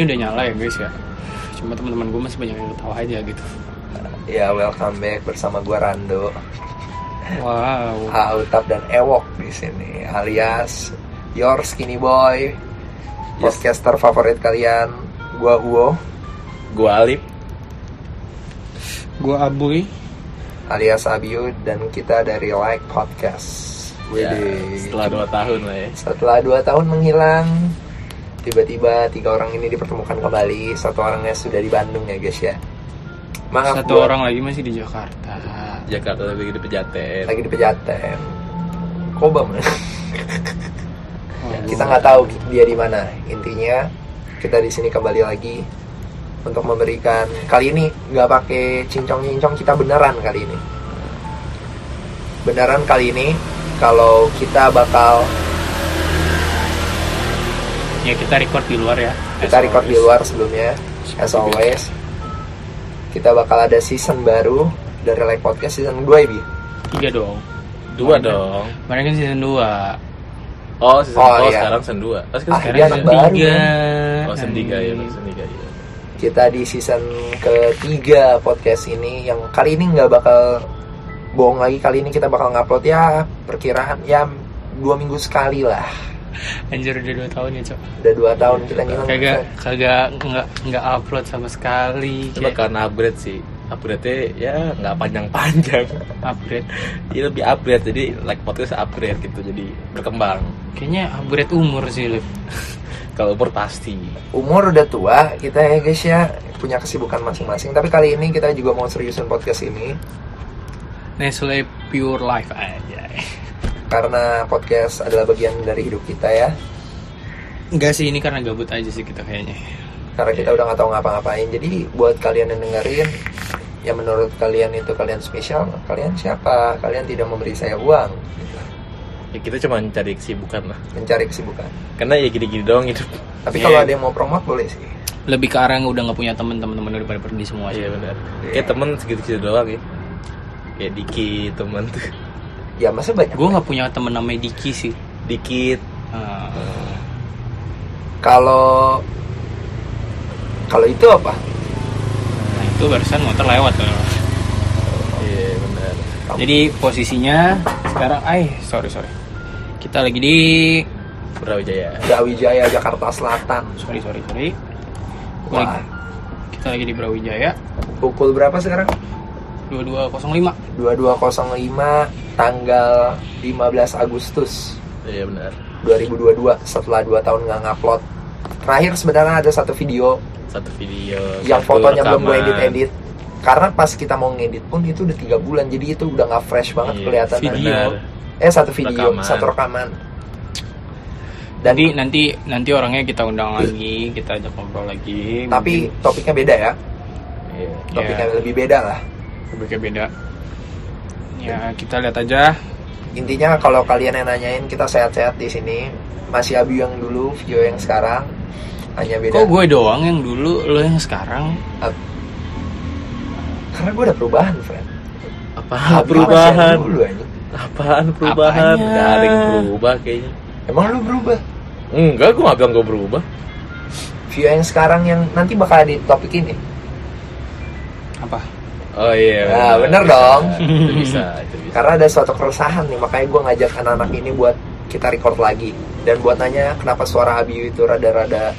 ini udah nyala ya guys ya. Cuma teman-teman gue masih banyak yang tahu aja gitu. Ya welcome back bersama gua Rando, Wow. Autap dan Ewok di sini alias Your Skinny Boy, podcaster favorit kalian. Gua Uwo Gua Alip. Gue Abuy. alias Abiu dan kita dari Like Podcast. Ya, setelah 2 tahun lah ya. Setelah dua tahun menghilang, tiba-tiba tiga orang ini dipertemukan kembali. Satu orangnya sudah di Bandung ya guys ya. Maaf Satu gua orang lagi masih di Jakarta. Jakarta lagi di Pejaten. lagi di Pejaten. Kobam. Wah, kita nggak tahu dia di mana. Intinya kita di sini kembali lagi untuk memberikan kali ini nggak pakai cincong-cincong kita beneran kali ini. Beneran kali ini kalau kita bakal Ya kita record di luar ya. kita As record di always. luar sebelumnya as always kita bakal ada season baru dari Like Podcast season 2 ya Bi? Tiga dong. Dua Kemarin- dong. Kemarin kan season 2 Oh, season Oh, oh, iya. sekarang season 2. Oh, Ah, sekarang dia season anak tiga. baru, tiga. Oh, season 3 ya, season 3 ya. kita di season ketiga podcast ini yang kali ini nggak bakal bohong lagi kali ini kita bakal ngupload ya perkiraan ya dua minggu sekali lah Anjir udah 2 tahun ya, Cok. udah dua tahun kita ngilang Kagak kagak nggak nggak upload sama sekali. Coba Kayak karena upgrade sih. Upgrade-nya ya nggak panjang-panjang. upgrade. Dia lebih upgrade jadi like podcast upgrade gitu jadi berkembang. Kayaknya upgrade umur sih, Lip. Kalau umur pasti. umur udah tua kita ya guys ya punya kesibukan masing-masing tapi kali ini kita juga mau seriusin podcast ini Nestle Pure Life aja. Karena podcast adalah bagian dari hidup kita ya Enggak sih, ini karena gabut aja sih kita kayaknya. karena kita udah nggak tahu ngapa-ngapain jadi buat kalian yang dengerin yang menurut kalian itu kalian spesial kalian siapa kalian tidak memberi saya uang Ya kita cuma cari kesibukan lah. mencari kesibukan Karena ya gini-gini doang hidup. tapi Iya. kalau ada yang mau promote boleh sih Lebih ke arah yang udah nggak punya temen-temen udah pada pergi semua sih. Iya benar. Iya. Kayak temen segitu-segitu doang ya. Kayak dikit temen tuh. Ya masa banyak Gue nggak punya temen namanya Diki sih. Dikit. Ah, kalau kalau itu apa nah itu barusan motor lewat tuh. Iya benar. Jadi posisinya sekarang, ay sorry sorry. Kita lagi di, Brawijaya. Brawijaya Jakarta Selatan sorry sorry sorry. Wah. lagi- kita lagi di Brawijaya pukul berapa sekarang 2205. 2205 tanggal 15 Agustus Iya benar. 2022 setelah 2 tahun nggak ngupload terakhir sebenarnya ada satu video Satu video. yang satu fotonya belum gue rekaman. edit edit karena pas kita mau ngedit pun itu udah tiga bulan jadi itu udah nggak fresh banget Iya, kelihatan video. Benar. eh satu video Rekaman. satu rekaman dan Jadi nanti nanti orangnya kita undang lagi, kita ajak ngobrol lagi. tapi topiknya beda ya Iya. topiknya Ya. lebih beda lah topiknya beda. Ya kita lihat aja. intinya kalau kalian yang nanyain kita sehat-sehat di sini masih Abiu yang dulu video yang sekarang hanya beda Kok gue doang yang dulu, lo yang sekarang? karena gue udah perubahan friend Apa perubahan? dulu anjing. Apaan perubahan? Apanya? Gak ada yang berubah kayaknya. emang lu berubah Enggak, gue gak bilang gue berubah. view yang sekarang yang nanti bakal di topik ini Apa? Oh iya. Nah, bener bisa. dong. Itu bisa, itu bisa. karena ada suatu keresahan nih makanya gue ngajak anak-anak ini buat kita record lagi dan buat nanya kenapa suara Abiu itu rada-rada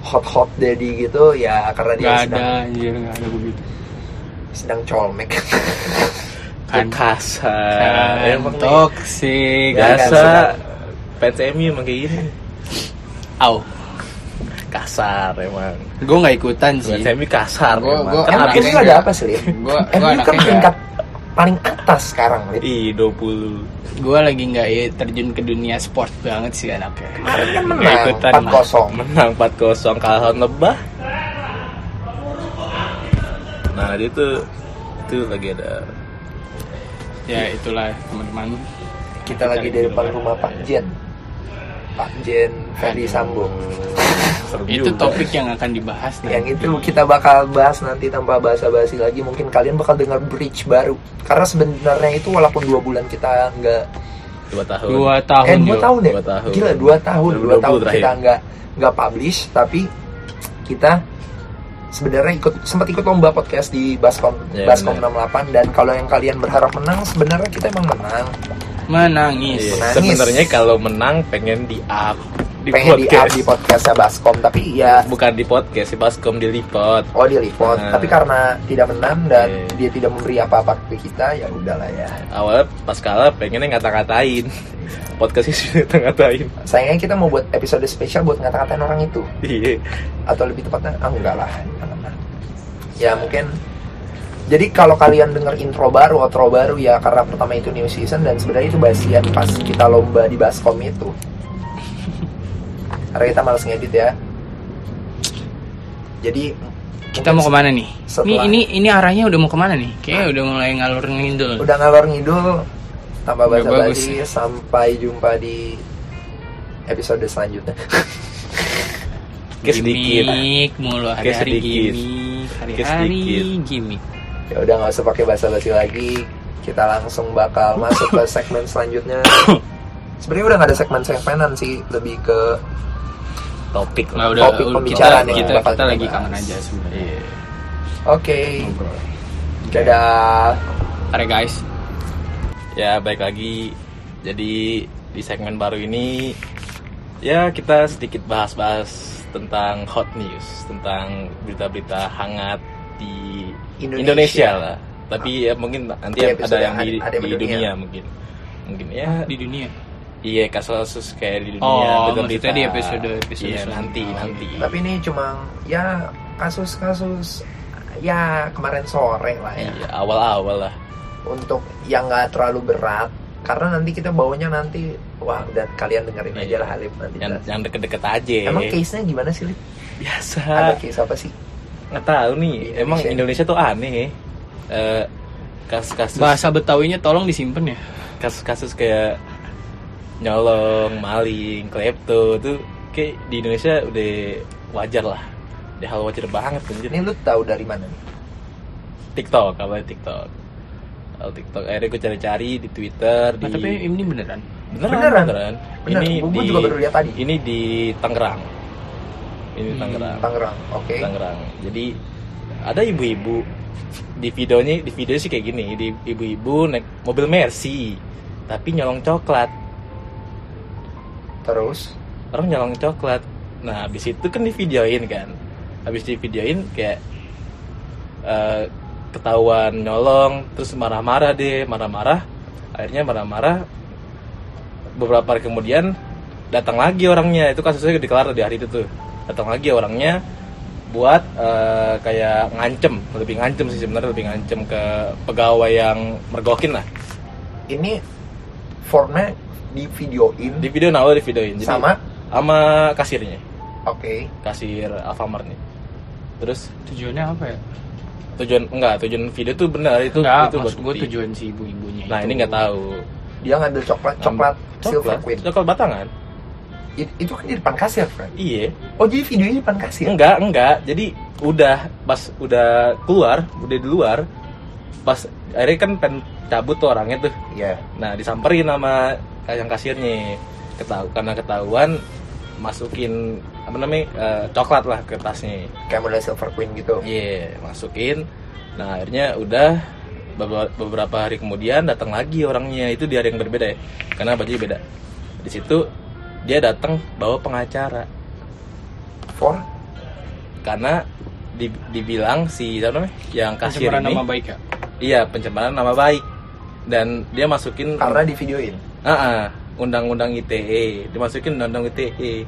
hot-hot daddy gitu ya karena dia Gak ada, sedang anjir gak ada begitu. sedang colmek Kan kasar. Emang. Gak, sedang. Fans MU emang kayak gini. Au. Kasar emang. Gue gak ikutan sih. Fans MU kasar emang. Kan emang anaknya ini habis ada apa sih MU gua kan tingkat paling atas sekarang Lin. Ih, 20. gue lagi nggak ya, terjun ke dunia sport banget sih anaknya. kemarin kan Nggak menang ikutan. 4-0 Menang 4-0 kalah Lebah. Nah, dia tuh itu lagi ada Ya itulah teman-teman. kita lagi di depan rumah Pak Jen Pak Jen Ferdi Sambo Seru Itu juga. topik yang akan dibahas yang nanti. itu kita bakal bahas nanti tanpa basa-basi lagi mungkin kalian bakal dengar bridge baru karena sebenarnya itu walaupun dua bulan kita nggak dua tahun Dua tahun eh dua tahun ya Dua tahun. gila dua tahun dua 2020 tahun terakhir. kita nggak nggak publish tapi kita sebenarnya ikut sempat ikut lomba podcast di Baskom Ya, Baskom benar. 68 dan kalau yang kalian berharap menang sebenarnya kita emang menang Menangis. Iya, Menangis. sebenarnya kalau menang pengen di up di pengen di up podcast. di podcastnya Baskom tapi ya bukan di podcast di baskom di lipot. Oh di report Nah. tapi karena tidak menang dan Iya. dia tidak memberi apa-apa ke kita ya udahlah ya. Awalnya pas kalah pengennya ngata-ngatain. Podcastnya sudah ngata-ngatain. Sayangnya kita mau buat episode spesial buat ngata-ngatain orang itu. Iya. Atau lebih tepatnya ah enggak lah. Ya mungkin jadi kalau kalian denger intro baru outro baru ya karena pertama itu new season dan sebenarnya itu basian pas kita lomba di baskom itu karena kita males ngedit ya jadi Kita mau ke mana nih? Setelah- Ini ini ini arahnya udah mau ke mana nih? Kayaknya udah mulai ngalur ngidul. udah ngalor ngidul tanpa Udah bagus. basa-basi sampai jumpa di episode selanjutnya Kayak sedikit Gimik mulu hari-hari gimik, hari-hari gimik. Ya udah nggak usah pakai basa-basi lagi kita langsung bakal masuk ke segmen selanjutnya sebenarnya udah nggak ada segmen segmenan sih lebih ke topik Nah, lah udah, Topik udah- pembicaraan kita, yang kita, bakal kita kita lagi bahas. kangen aja sebenarnya. Iya. oke Ngobrol. dadah Hari guys. ya baik lagi jadi di segmen baru ini ya kita sedikit bahas-bahas tentang hot news tentang berita-berita hangat Indonesia. Indonesia, lah tapi ya mungkin nanti Di ada yang di, ada- di mendunia. dunia mungkin mungkin ya di dunia. iya kasus-kasus kayak di dunia Oh, maksudnya di episode- episode iya nanti Oh, nanti tapi ini cuma ya kasus-kasus ya kemarin sore lah ya iya, awal-awal lah untuk yang nggak terlalu berat karena nanti kita bawanya nanti wah dan kalian dengerin aja Iya. lah Halif nanti yang jelas. yang deket-deket aja emang case nya gimana sih Lip? biasa ada case apa sih nggak tahu nih Di emang Indonesia. Indonesia tuh aneh eh kasus-kasus Bahasa Betawinya tolong disimpan ya. kasus-kasus kayak nyolong, maling, klepto itu kayak di Indonesia udah wajar lah. Udah hal wajar banget anjir. ini lu tahu dari mana nih TikTok, kalau TikTok. Kalau TikTok akhirnya gue cari-cari di Twitter, Nah, di tapi ini beneran. beneran, Beneran? beneran. Bener, Ini di juga baru lihat tadi. Ini di Tangerang. Ini Hmm, Tangerang. Tangerang oke Tangerang. Jadi ada ibu-ibu di videonya di video sih kayak gini, di ibu-ibu naik mobil Mercy tapi nyolong coklat. terus Orang nyolong coklat. Nah, habis itu kan di videoin kan. Habis di videoin kayak eh, ketahuan nyolong terus marah-marah deh, marah-marah. Akhirnya marah-marah beberapa hari kemudian datang lagi orangnya. Itu kasusnya dikelar di hari itu tuh. Datang lagi orangnya buat eh, kayak ngancem, lebih ngancem sih sebenarnya lebih ngancem ke pegawai yang mergokin lah. ini formnya di videoin Di video nah, di videoin. Jadi, sama sama kasirnya. oke kasir Alfamart nih. Terus Tujuannya apa ya? tujuan enggak tujuan video tuh benar itu Enggak, itu buat maksud gue tujuan si ibu-ibunya Nah itu. ini nggak tahu. dia ngambil coklat coklat silver Coklat, queen coklat batangan. It- itu kan di depan kasir kan Iya. oh jadi videonya di depan kasir Enggak enggak. Jadi udah pas udah keluar udah di luar pas akhirnya kan pengen cabut tuh orangnya tuh. Iya Nah disamperin sama yang kasirnya ketahu karena ketahuan masukin apa namanya eh, coklat lah ke tasnya. kayak model silver queen gitu Iya, masukin. Nah, akhirnya udah beberapa, beberapa hari kemudian datang lagi orangnya itu di hari yang berbeda ya. Karena bajunya beda. Di situ dia datang bawa pengacara. For? Karena di- dibilang si siapa namanya? Yang kasir Pencemaran ini. nama baik ya. iya pencemaran nama baik. Dan dia masukin karena di videoin Ah, ah, undang-undang ITE dimasukin undang-undang ITE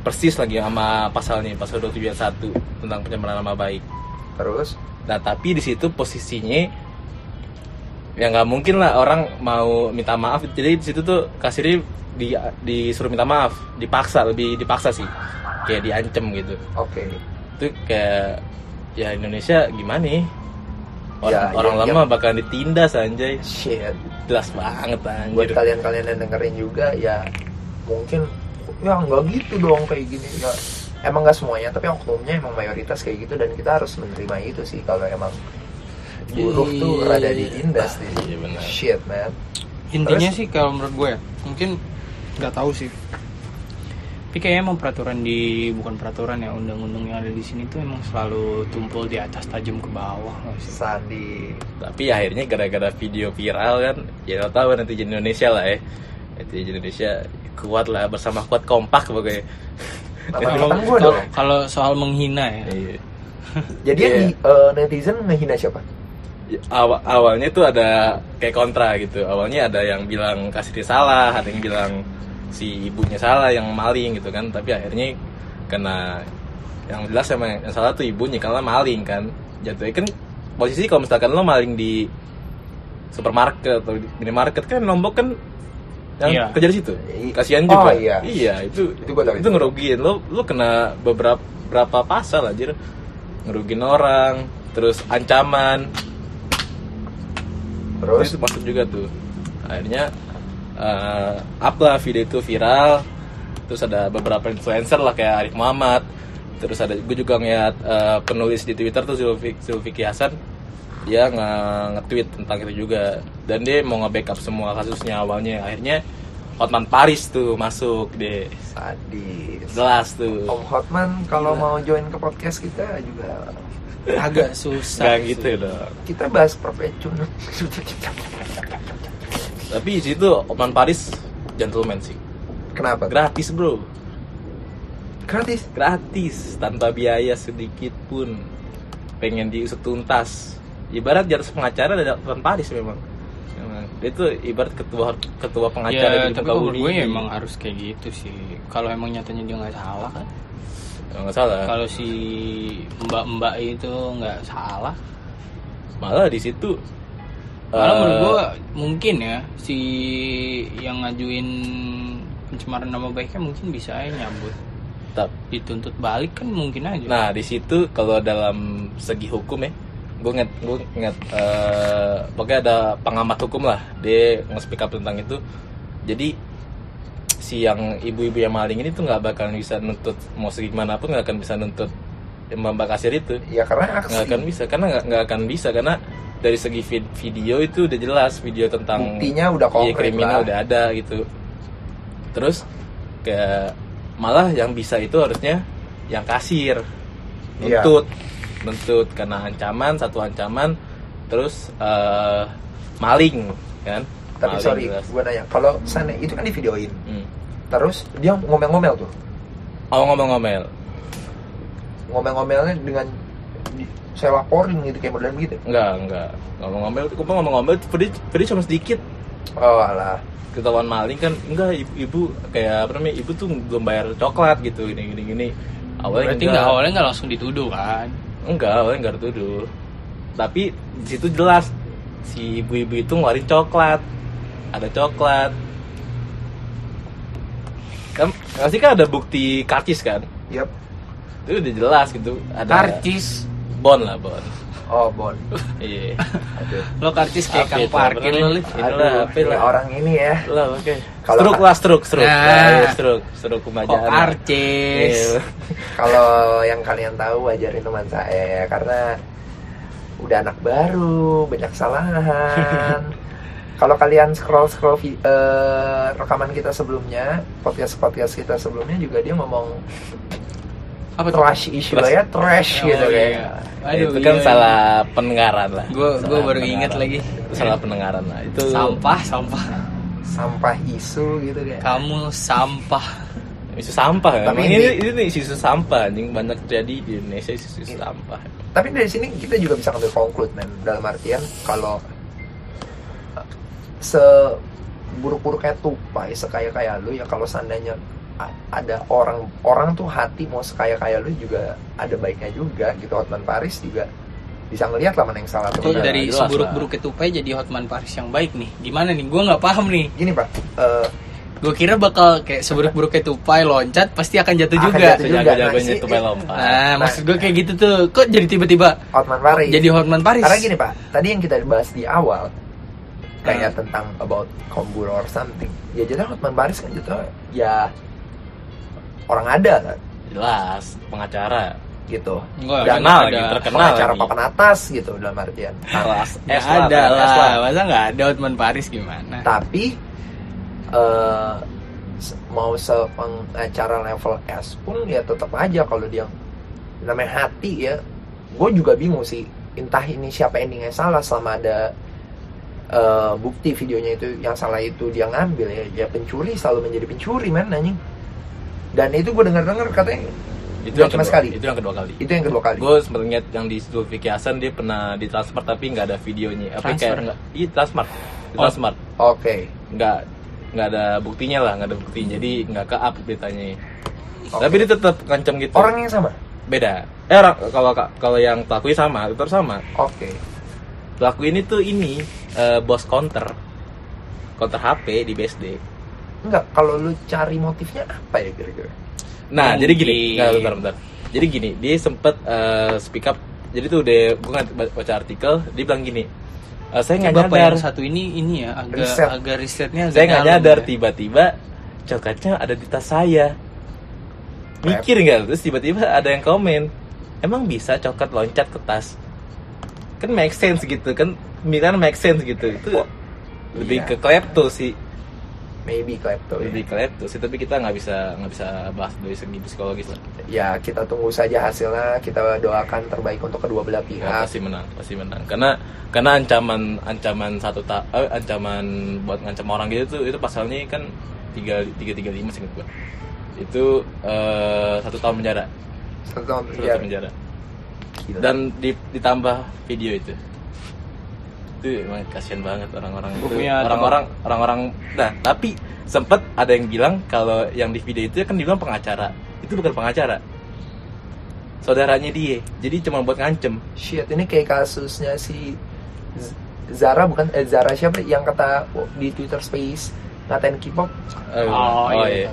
persis lagi sama pasalnya pasal 271 tentang pencemaran nama baik. Terus? Nah tapi di situ posisinya ya nggak mungkin lah orang mau minta maaf. Jadi di situ tuh kasirnya di disuruh minta maaf, dipaksa lebih dipaksa sih, kayak diancem gitu. oke Itu kayak ya Indonesia gimana nih? Orang, Ya, orang ya, lama bakal ditindas anjay. shit Jelas banget buat anjir. kalian-kalian yang dengerin juga ya mungkin ya nggak gitu dong kayak gini ya emang nggak semuanya tapi oknumnya emang mayoritas kayak gitu dan kita harus menerima itu sih kalau emang buruh tuh Iya. rada ditindas nih Iya, benar. shit man intinya Terus? sih kalau menurut gue ya mungkin nggak tahu sih tapi kayaknya emang peraturan di bukan peraturan ya undang-undang yang ada di sini tuh emang selalu tumpul di atas tajam ke bawah sih Sandi tapi akhirnya gara-gara video viral kan ya lo tahu netizen Indonesia lah ya netizen Indonesia kuat lah bersama kuat kompak pokoknya kalau kalau- soal menghina ya Iya. Jadi Iya. di- eh, netizen ngehina siapa? Aw- awalnya tuh ada kayak kontra gitu. Awalnya ada yang bilang kasih dia salah ada yang bilang si ibunya salah yang maling gitu kan. Tapi akhirnya kena yang jelas emang yang salah tuh ibunya karena maling kan. Jatuhnya kan posisi kalau misalkan lo maling di supermarket atau di minimarket kan lombok kan yang Iya. kerja di situ. Kasihan Oh, juga iya. itu Itu gua itu itu. ngerugiin. Lo lo kena beberapa berapa pasal aja ngerugiin orang terus ancaman Terus? Itu masuk juga tuh. Akhirnya eh up lah video itu viral. Terus ada beberapa influencer lah kayak Arif Muhammad. Terus ada gue juga ngeliat eh, penulis di Twitter tuh Zulfik Zulfikri Hasan dia nge nge-tweet tentang itu juga. Dan dia mau nge-backup semua kasusnya awalnya. Akhirnya Hotman Paris tuh masuk deh sadis. jelas tuh. Om Hotman kalau mau join ke podcast kita juga agak susah Gak gitu sih. dong. Kita bahas perpecun. tapi di situ Hotman Paris gentleman sih. Kenapa? gratis bro. Gratis. gratis tanpa biaya sedikit pun. Pengen diusut tuntas. Ibarat jasa pengacara ada Tuan Paris memang. Dia tuh ibarat ketua ketua pengacara ya di tapi muka bumi gue ya emang harus kayak gitu sih. Kalau emang nyatanya dia nggak salah kan Kalau nggak salah. Kalau si mbak-mbak itu nggak salah. Malah di situ Malah eh, menurut gua mungkin ya si yang ngajuin pencemaran nama baiknya mungkin bisa aja nyambut. Tap- dituntut balik kan mungkin aja. Nah di situ kalau dalam segi hukum ya gue nget gue nget eh, pokoknya ada pengamat hukum lah. Dia nge-speak up tentang itu. Jadi si yang ibu-ibu yang maling ini tuh nggak bakalan bisa nuntut mau segimana pun nggak akan bisa nuntut mbak mbak kasir itu Ya karena nggak akan bisa karena nggak nggak akan bisa karena dari segi vid- video itu udah jelas video tentang Buktinya udah iya, konkret kriminal lah. udah ada gitu terus kayak malah yang bisa itu harusnya yang kasir Iya. nuntut nuntut karena ancaman satu ancaman terus eh, maling kan Tapi Maling sorry, gue nanya, kalau sana itu kan di videoin, Hmm. Terus dia ngomel-ngomel tuh, oh ngomong-ngomel ngomel-ngomelnya dengan saya laporin gitu kayak modern gitu. enggak enggak. Ngomong-ngomel gue ngomong-ngomel pedih pedih cuma sedikit. Oh alah, ketahuan maling kan enggak ibu, ibu kayak apa namanya ibu tuh belum bayar coklat gitu gini gini gini. Awalnya berarti nggak awalnya nggak langsung dituduh kan? Enggak awalnya enggak dituduh. Tapi di situ jelas si ibu-ibu itu ngeluarin coklat. Ada coklat kan pasti kan ada bukti karcis kan yep. itu udah jelas gitu ada karcis bon lah bon Oh Bon, iya lo karcis kayak kang parkir lo aduh, HP ini lah. orang ini ya. lah oke Kalau- stroke lah stroke stroke Nah. Ya, stroke stroke kok kemajaan lah. karcis Iya. Kalau yang kalian tahu wajarin teman saya ya, karena udah anak baru, banyak kesalahan. Kalau kalian scroll scroll rekaman kita sebelumnya, podcast podcast kita sebelumnya juga dia ngomong apa tuh trash issue Trash. ya, trash Oh, gitu iya. kayak. Aduh, itu kan iya, salah pendengaran lah Gua- gua Salah baru ingat pendengaran. lagi. itu salah pendengaran lah itu sampah sampah Sampah isu gitu kayak. kamu sampah isu sampah ya. Tapi ini- ini, ini, isu sampah anjing banyak terjadi di Indonesia isu, isu Ini- sampah Tapi dari sini kita juga bisa ngambil conclude men dalam artian kalau uh, seburuk-buruknya tupai sekaya kaya lu ya kalau seandainya ada orang orang tuh hati mau sekaya kaya lu juga ada baiknya juga gitu. Hotman Paris juga bisa ngelihat lah mana yang salah Tuh dari seburuk-buruk tupai jadi Hotman Paris yang baik nih. Gimana nih? Gue nggak paham nih. Gini pak eh, gue kira bakal kayak seburuk-buruknya tupai loncat pasti akan jatuh Akan juga. jatuh juga. jago-jagonya Nah, tupai lompat nah maksud gue kayak gitu tuh. Kok jadi tiba-tiba Hotman Paris. jadi Hotman Paris? Karena gini pak tadi yang kita bahas di awal Kayak tentang about kombur or something. Ya jadi Hotman Paris kan gitu. Ya orang ada kan? Jelas pengacara. Gitu. Enggak, dan Terkenal ada. lagi, terkenal pengacara lagi. papan atas gitu dalam artian. Nah, Kelas S lah, ada lah, masa nggak ada Otman Paris gimana? tapi eh, se- mau sepengacara level S pun ya tetap aja kalau dia namanya hati ya. Gue juga bingung sih entah ini siapa endingnya salah selama ada eh, bukti videonya itu yang salah itu dia ngambil ya. Ya pencuri selalu menjadi pencuri man anjing. Dan itu gue dengar dengar katanya itu yang cuma kedua, sekali. itu yang kedua kali. Itu yang kedua kali. Gue sempet ngeliat yang di Zulfikri Hasan dia pernah ditransfer tapi nggak ada videonya. Apa Transfer kayak nggak? iya transfer Oh. transfer oke. Nggak nggak ada buktinya lah nggak ada buktinya. Jadi nggak ke up beritanya. Oke. tapi dia tetap ngancam gitu. Orang yang sama? Beda. Eh orang kalau kalau yang pelakunya sama tetap sama. Oke pelaku ini tuh ini eh, bos counter counter HP di BSD enggak kalau lu cari motifnya apa ya kira-kira Nah, Mungkin. jadi gini, nggak bentar bentar. Jadi gini, dia sempet eh, speak up. Jadi tuh udah gue nggak baca artikel, dia bilang gini, "Eh, saya nggak nyadar, yang satu ini ini ya agak Riset. agak risetnya agak saya nggak nyadar ya. tiba-tiba coklatnya ada di tas saya. Mikir nggak? Terus tiba-tiba ada yang komen, emang bisa coklat loncat ke tas? Kan make sense gitu kan, miran make sense gitu. Itu lebih Iya. ke klepto sih, maybe klepto ya. lebih klepto sih. Tapi kita nggak bisa nggak bisa bahas dari segi psikologis lah. ya kita tunggu saja hasilnya kita doakan terbaik untuk kedua belah Ya, pihak pasti menang, pasti menang. Karena karena ancaman ancaman satu ta eh, ancaman buat ngancam orang gitu tuh itu pasalnya kan tiga tiga tiga lima sih gua. Itu eh, satu tahun penjara, satu tahun satu penjara. tahun penjara. Gila. Dan di- ditambah video itu. Itu emang kasihan banget orang-orang itu. Orang-orang orang-orang. Nah tapi sempet ada yang bilang kalau yang di video itu kan dibilang pengacara. Itu bukan pengacara. Saudaranya dia. Jadi cuma buat ngancem. shit ini kayak kasusnya si Zara bukan eh, Zara siapa yang kata oh, di Twitter Space ngatain K-pop Eh, Oh, iya, iya.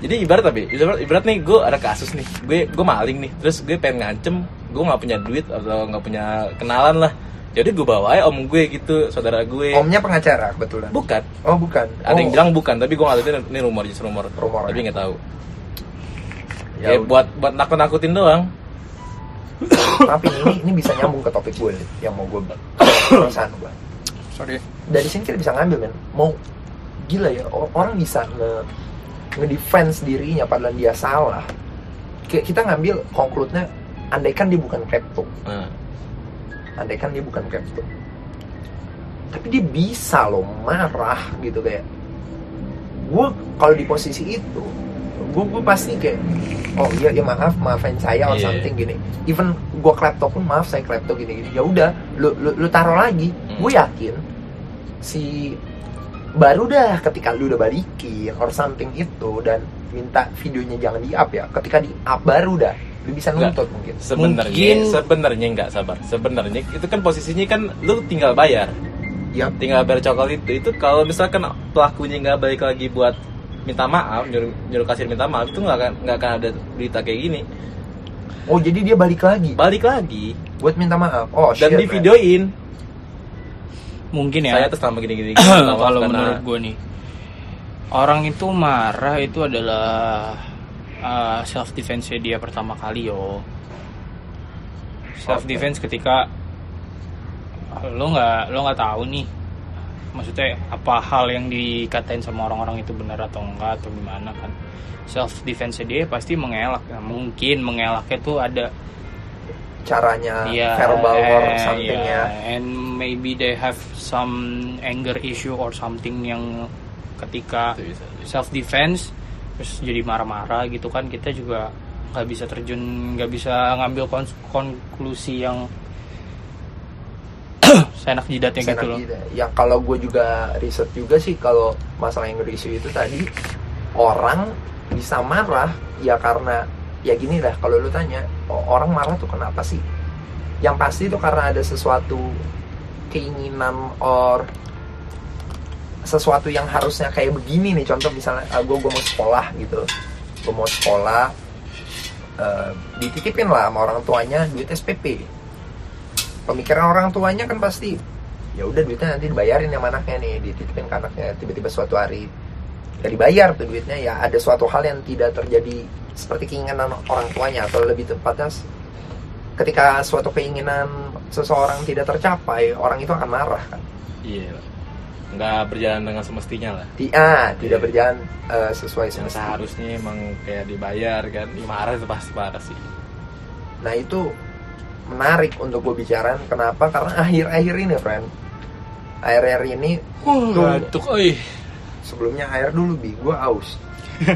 Jadi ibarat tapi ibarat, ibarat nih gue ada kasus nih, gue gue maling nih, terus gue pengen ngancem, gue nggak punya duit atau nggak punya kenalan lah, jadi gue bawa aja om gue gitu, saudara gue. omnya pengacara kebetulan Bukan, oh bukan ada yang Oh, bilang bukan, tapi gue nggak tahu ini rumor just rumor, Rumor, tapi ya. nggak tahu. ya udah. buat buat nakut nakutin doang. tapi ini ini bisa nyambung ke topik gue nih, yang mau gue perasaan gue Sorry. dari sini kita bisa ngambil men mau gila ya orang bisa nge ngedefense dirinya padahal dia salah. Kita ngambil konkludnya andaikan dia bukan klepto. Nah, andaikan dia bukan klepto. Tapi dia bisa loh marah gitu kayak. Gue kalau di posisi itu gue gue pasti kayak oh iya ya maaf maafin saya or Iya. something gini. Even gue klepto pun maaf saya klepto gini gini ya udah lu, lu lu taruh lagi. Hmm. gue yakin si baru dah ketika lu udah balikin or something itu dan minta videonya jangan di up ya ketika di up baru dah. Lu bisa nuntut mungkin. sebenarnya Mungkin- sebenarnya nggak sabar, sebenarnya itu kan posisinya kan lu tinggal bayar, ya tinggal bayar coklat itu itu kalau misalkan pelakunya nggak balik lagi buat minta maaf nyuruh, nyuruh kasir minta maaf itu nggak akan nggak akan ada berita kayak gini. Oh jadi dia balik lagi? Balik lagi. Buat minta maaf? Oh dan shit, di man. Mungkin ya. saya atas nama gini gini, gini kalau menurut gue nih orang itu marah itu adalah self defense dia pertama kali yo. Self defense ketika lo nggak lo nggak tahu nih maksudnya apa hal yang dikatain sama orang-orang itu benar atau enggak atau gimana kan. Self defense dia pasti mengelak Nah, mungkin mengelaknya tuh ada caranya Iya, verbal or something iya. ya And maybe they have some anger issue or something yang ketika self defense terus jadi marah-marah gitu kan kita juga nggak bisa terjun nggak bisa ngambil kons- konklusi yang seenak jidatnya gitu Senak loh. gitu. Ya kalau gue juga riset juga sih kalau masalah yang isu itu tadi orang bisa marah ya karena ya gini dah kalau lu tanya orang marah tuh kenapa sih? Yang pasti itu karena ada sesuatu keinginan or sesuatu yang harusnya kayak begini nih. Contoh misalnya gue gue mau sekolah gitu. Gue mau sekolah eh, dititipin lah sama orang tuanya duit SPP pemikiran orang tuanya kan pasti ya udah duitnya nanti dibayarin sama anaknya nih dititipin ke anaknya. Tiba-tiba suatu hari ya dibayar tuh duitnya ya ada suatu hal yang tidak terjadi seperti keinginan orang tuanya atau lebih tepatnya ketika suatu keinginan seseorang tidak tercapai orang itu akan marah kan iya nggak berjalan dengan semestinya lah ah, tidak Iya. berjalan eh, sesuai yang semestinya seharusnya emang kayak dibayar kan Ih, marah itu pasti marah sih Nah itu menarik untuk gue bicarain. Kenapa? Karena akhir-akhir ini, friend. Akhir-akhir ini Uh, Tuh. sebelumnya air dulu bi, gue aus.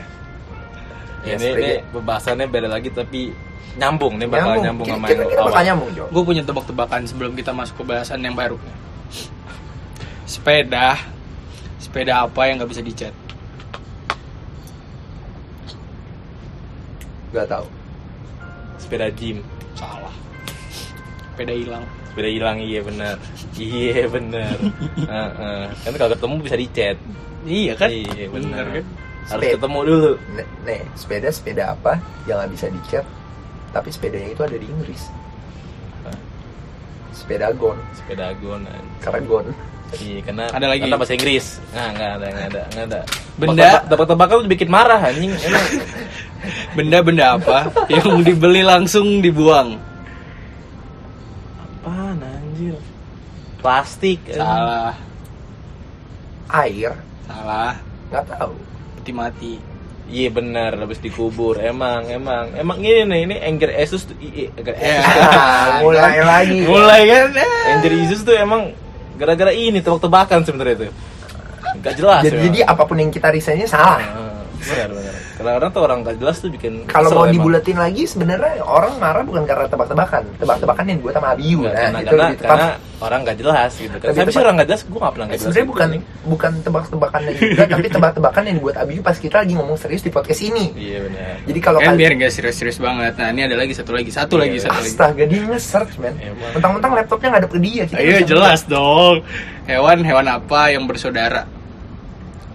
Ya, ini, ini pembahasannya beda lagi tapi nyambung nih bakal nyambung, kita, sama yang kita bakal awal. nyambung, Jo. Gue punya tebak-tebakan sebelum kita masuk ke bahasan yang baru. Sepeda, sepeda apa yang nggak bisa dicat? Gak tau. sepeda gym Salah. Sepeda hilang. sepeda hilang iya benar iya benar Heeh. kan kalau ketemu bisa dicat Iya kan? iya benar Bener kan? Harus ketemu dulu Nih, nih, sepeda sepeda apa yang gak bisa dicat, tapi sepedanya itu ada di Inggris. Hah? Sepeda gon, sepeda agonan karena gon. iya karena Ada lagi? bahasa Inggris nggak nggak ada nggak ada nggak ada Benda- tebak-tebakan tuh bikin marah anjing Benda-benda apa yang dibeli langsung dibuang? apaan anjir plastik. Salah. Air, Salah. nggak tahu. Peti mati. Iya benar habis dikubur emang emang emang ini nih ini Anger Asus tuh i- i- Anger Ya. Asus mulai lagi. Mulai kan? Anger Asus tuh emang gara-gara ini tebak-tebakan sebenarnya itu nggak jelas Jadi, jadi apa pun yang kita resign salah. Benar benar kadang-kadang tuh orang nggak jelas tuh bikin Kalau mau emang. dibulatin lagi sebenarnya orang marah bukan karena tebak-tebakan. Tebak-tebakan yang buat sama Abiu. Nah, karena, itu karena, lebih tepat. karena orang nggak jelas gitu kan tapi sih orang nggak jelas gue nggak pernah nggak jelas sebenarnya gitu, bukan bukan tebak-tebakannya juga tapi tebak-tebakan yang dibuat Abiu pas kita lagi ngomong serius di podcast ini iya benar jadi kalau Kan biar nggak serius-serius banget. Nah ini ada lagi satu lagi, satu Iya, lagi, satu lagi. astaga dia nge-search man Emang. mentang-mentang laptopnya nggak ada ke dia Iya jelas dong. Hewan hewan apa yang bersaudara?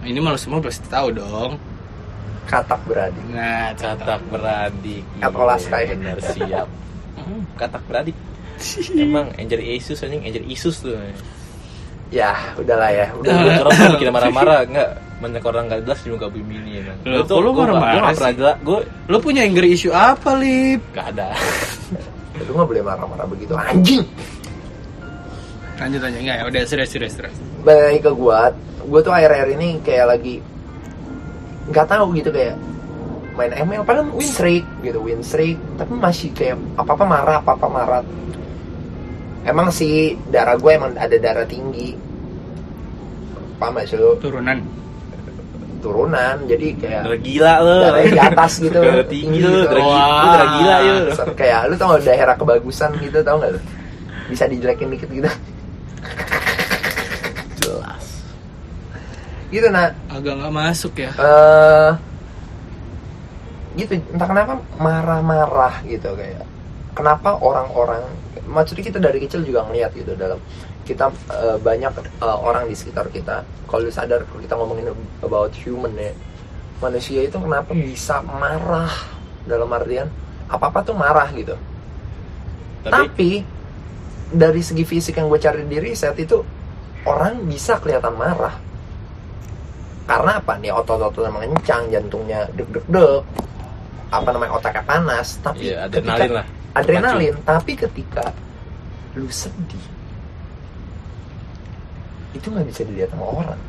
Ini malu semua pasti tahu dong. Katak beradik. Nah, katak beradik. Kat Olaska ya. benar siap. Hmm, katak beradik. Emang Angel Asus anjing. Angel Isus tuh ya udahlah ya udah. Udah gue orang tuh bikin marah-marah. Nggak banyak orang nggak jelas juga bimini emang Loh, Gua tuh gue marah-marah sih? jelas. Gue Lo punya anger issue apa, Lip? nggak ada. Lu nggak boleh marah-marah begitu anjing. Lanjut aja enggak ya? Udah serius serius serius. balik ke gua. Gua tuh akhir-akhir ini kayak lagi nggak tahu gitu kayak main ML padahal win streak gitu win streak tapi masih kayak apa apa marah apa apa marah. Emang sih darah gue emang ada darah tinggi. Paham gak sih Turunan. turunan jadi kayak darah gila lo darahnya di atas gitu. Darah tinggi lo gitu. darah gila darah gila kayak lu tau gak daerah kebagusan gitu tau gak lu? Bisa dijelekin dikit gitu jelas gitu nah Agak nggak masuk ya. eh gitu. Entah kenapa marah-marah gitu kayak kenapa orang-orang maksudnya kita dari kecil juga ngeliat gitu dalam kita eh, banyak eh, orang di sekitar kita kalau sadar kalau kita ngomongin about human ya manusia itu kenapa bisa marah dalam artian apa apa tuh marah gitu. Tapi tapi dari segi fisik yang gue cari di riset itu orang bisa kelihatan marah karena apa? Nih otot-ototnya mengencang jantungnya deg deg deg apa namanya otaknya panas tapi iya ketika- adrenalin lah. Adrenalin tapi ketika lu sedih itu nggak bisa dilihat sama orang.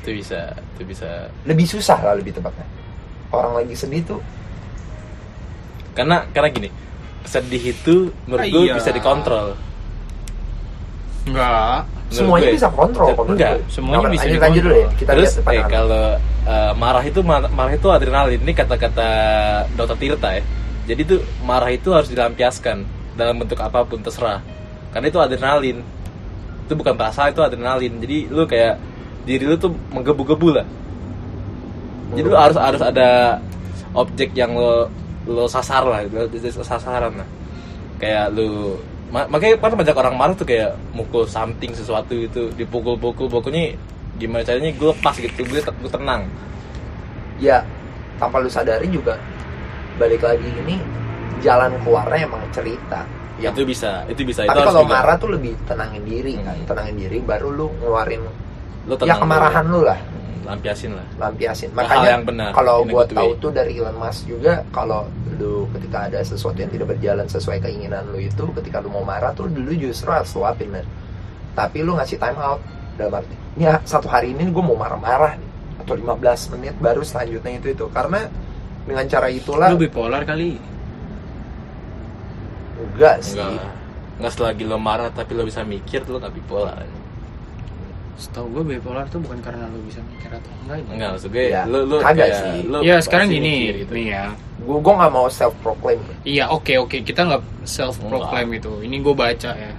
Itu bisa itu bisa. Lebih susah lah lebih tepatnya. Orang lagi sedih tuh karena karena gini sedih itu menurut Ah, gue iya. bisa dikontrol Enggak. Semuanya gue. bisa kontrol Enggak, kalau menurut gue. semuanya Nah, bisa lanjut, lanjut dulu ya. Kita terus lihat eh, kalau eh, marah itu mar- marah itu adrenalin. Ini kata-kata dokter Tirta ya. Jadi tuh marah itu harus dilampiaskan dalam bentuk apa pun terserah. Karena itu adrenalin. Itu bukan perasaan itu adrenalin. Jadi lu kayak diri lu tuh menggebu-gebu lah. Jadi lu harus harus ada objek yang lo lo sasar lah. Lo sasaran lah. Kayak lu makanya kan banyak orang marah tuh kayak mukul something sesuatu itu dipukul-pukul. Pokoknya gimana caranya gue lepas gitu gue te- gue tenang. Ya tanpa lu sadari juga balik lagi ini jalan keluarnya emang cerita. Yang itu bisa itu bisa itu tapi harus kalau juga. marah tuh lebih tenangin diri kan? Hmm. tenangin diri baru lu ngeluarin lo ya kemarahan lu lah. Lampiasin lah. Lampiasin. Hal makanya yang benar, kalau good tahu tuh dari Elon Musk juga kalau lu ketika ada sesuatu yang tidak berjalan sesuai keinginan lu itu ketika lu mau marah tuh lu justru harus luapin men. Tapi lu ngasih time out dalam arti ya, satu hari ini gue mau marah-marah nih atau 15 menit baru selanjutnya itu itu. Karena dengan cara itulah Lu bipolar kali. enggak sih. Enggak. Enggak selagi lo marah tapi lo bisa mikir tuh lo nggak bipolar Setahu gue bipolar tuh bukan karena lu bisa mikir atau enggak. ini. enggak maksud gue Ya, lo lo kagak kayak- sih. lo Ya sekarang gini, gitu. nih ya. gue gue nggak mau self proclaim Iya oke oke kita nggak self proclaim itu. Ini gue baca ya.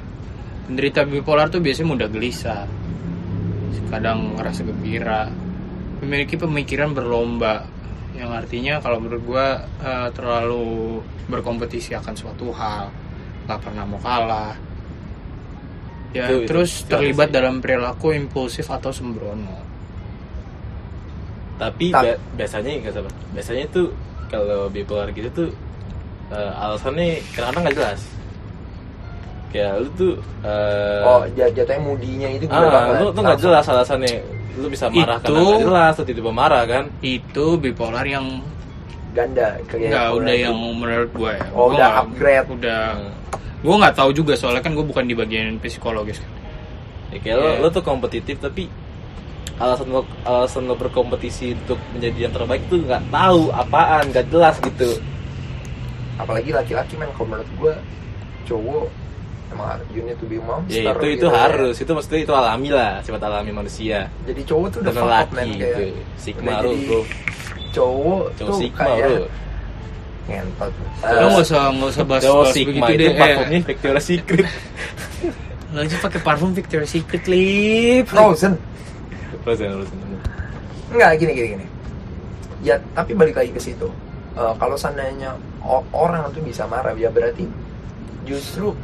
Penderita bipolar tuh biasanya mudah gelisah, kadang ngerasa gembira, memiliki pemikiran berlomba, yang artinya kalau menurut gue eh, terlalu berkompetisi akan suatu hal, nggak pernah mau kalah. Ya Itu- itu- terus itu terlibat dalam perilaku impulsif atau sembrono. tapi Ta- biasanya nggak salah biasanya tuh kalau bipolar gitu tuh eh, alasannya kadang-kadang nggak jelas kayak lu tuh eh, oh jat- jatuhnya mudinya itu ah, lu tuh nggak jelas alasannya lu bisa marah karena Itu- nggak jelas atau tiba-tiba marah kan Itu bipolar yang ganda kayak Enggak, udah itu. yang menurut gue ya. Oh, Gua udah upgrade. Udah. Hmm. Gue nggak tahu juga soalnya kan gue bukan di bagian psikologis. ya kayak lo, Iya. lo tuh kompetitif tapi alasan lo alasan lo berkompetisi untuk menjadi yang terbaik tuh nggak tahu apaan nggak jelas gitu apalagi laki-laki men kalau menurut gue cowok emang you need to be monster ya itu itu gitu ya. harus itu maksudnya itu alami lah sifat alami manusia jadi cowok tuh udah dan fuck up laki men gitu kayak sigma udah bro jadi bro cowok cowok tuh sigma kayak bro ngentot Lo Eh, nggak usah nggak usah bahas, bahas begitu itu deh. parfumnya Victoria's Secret. Lo aja pakai parfum Victoria's Secret lip. frozen. Frozen Frozen Enggak gini gini gini. Ya tapi balik lagi ke situ. Eh, kalau seandainya orang tuh bisa marah ya berarti justru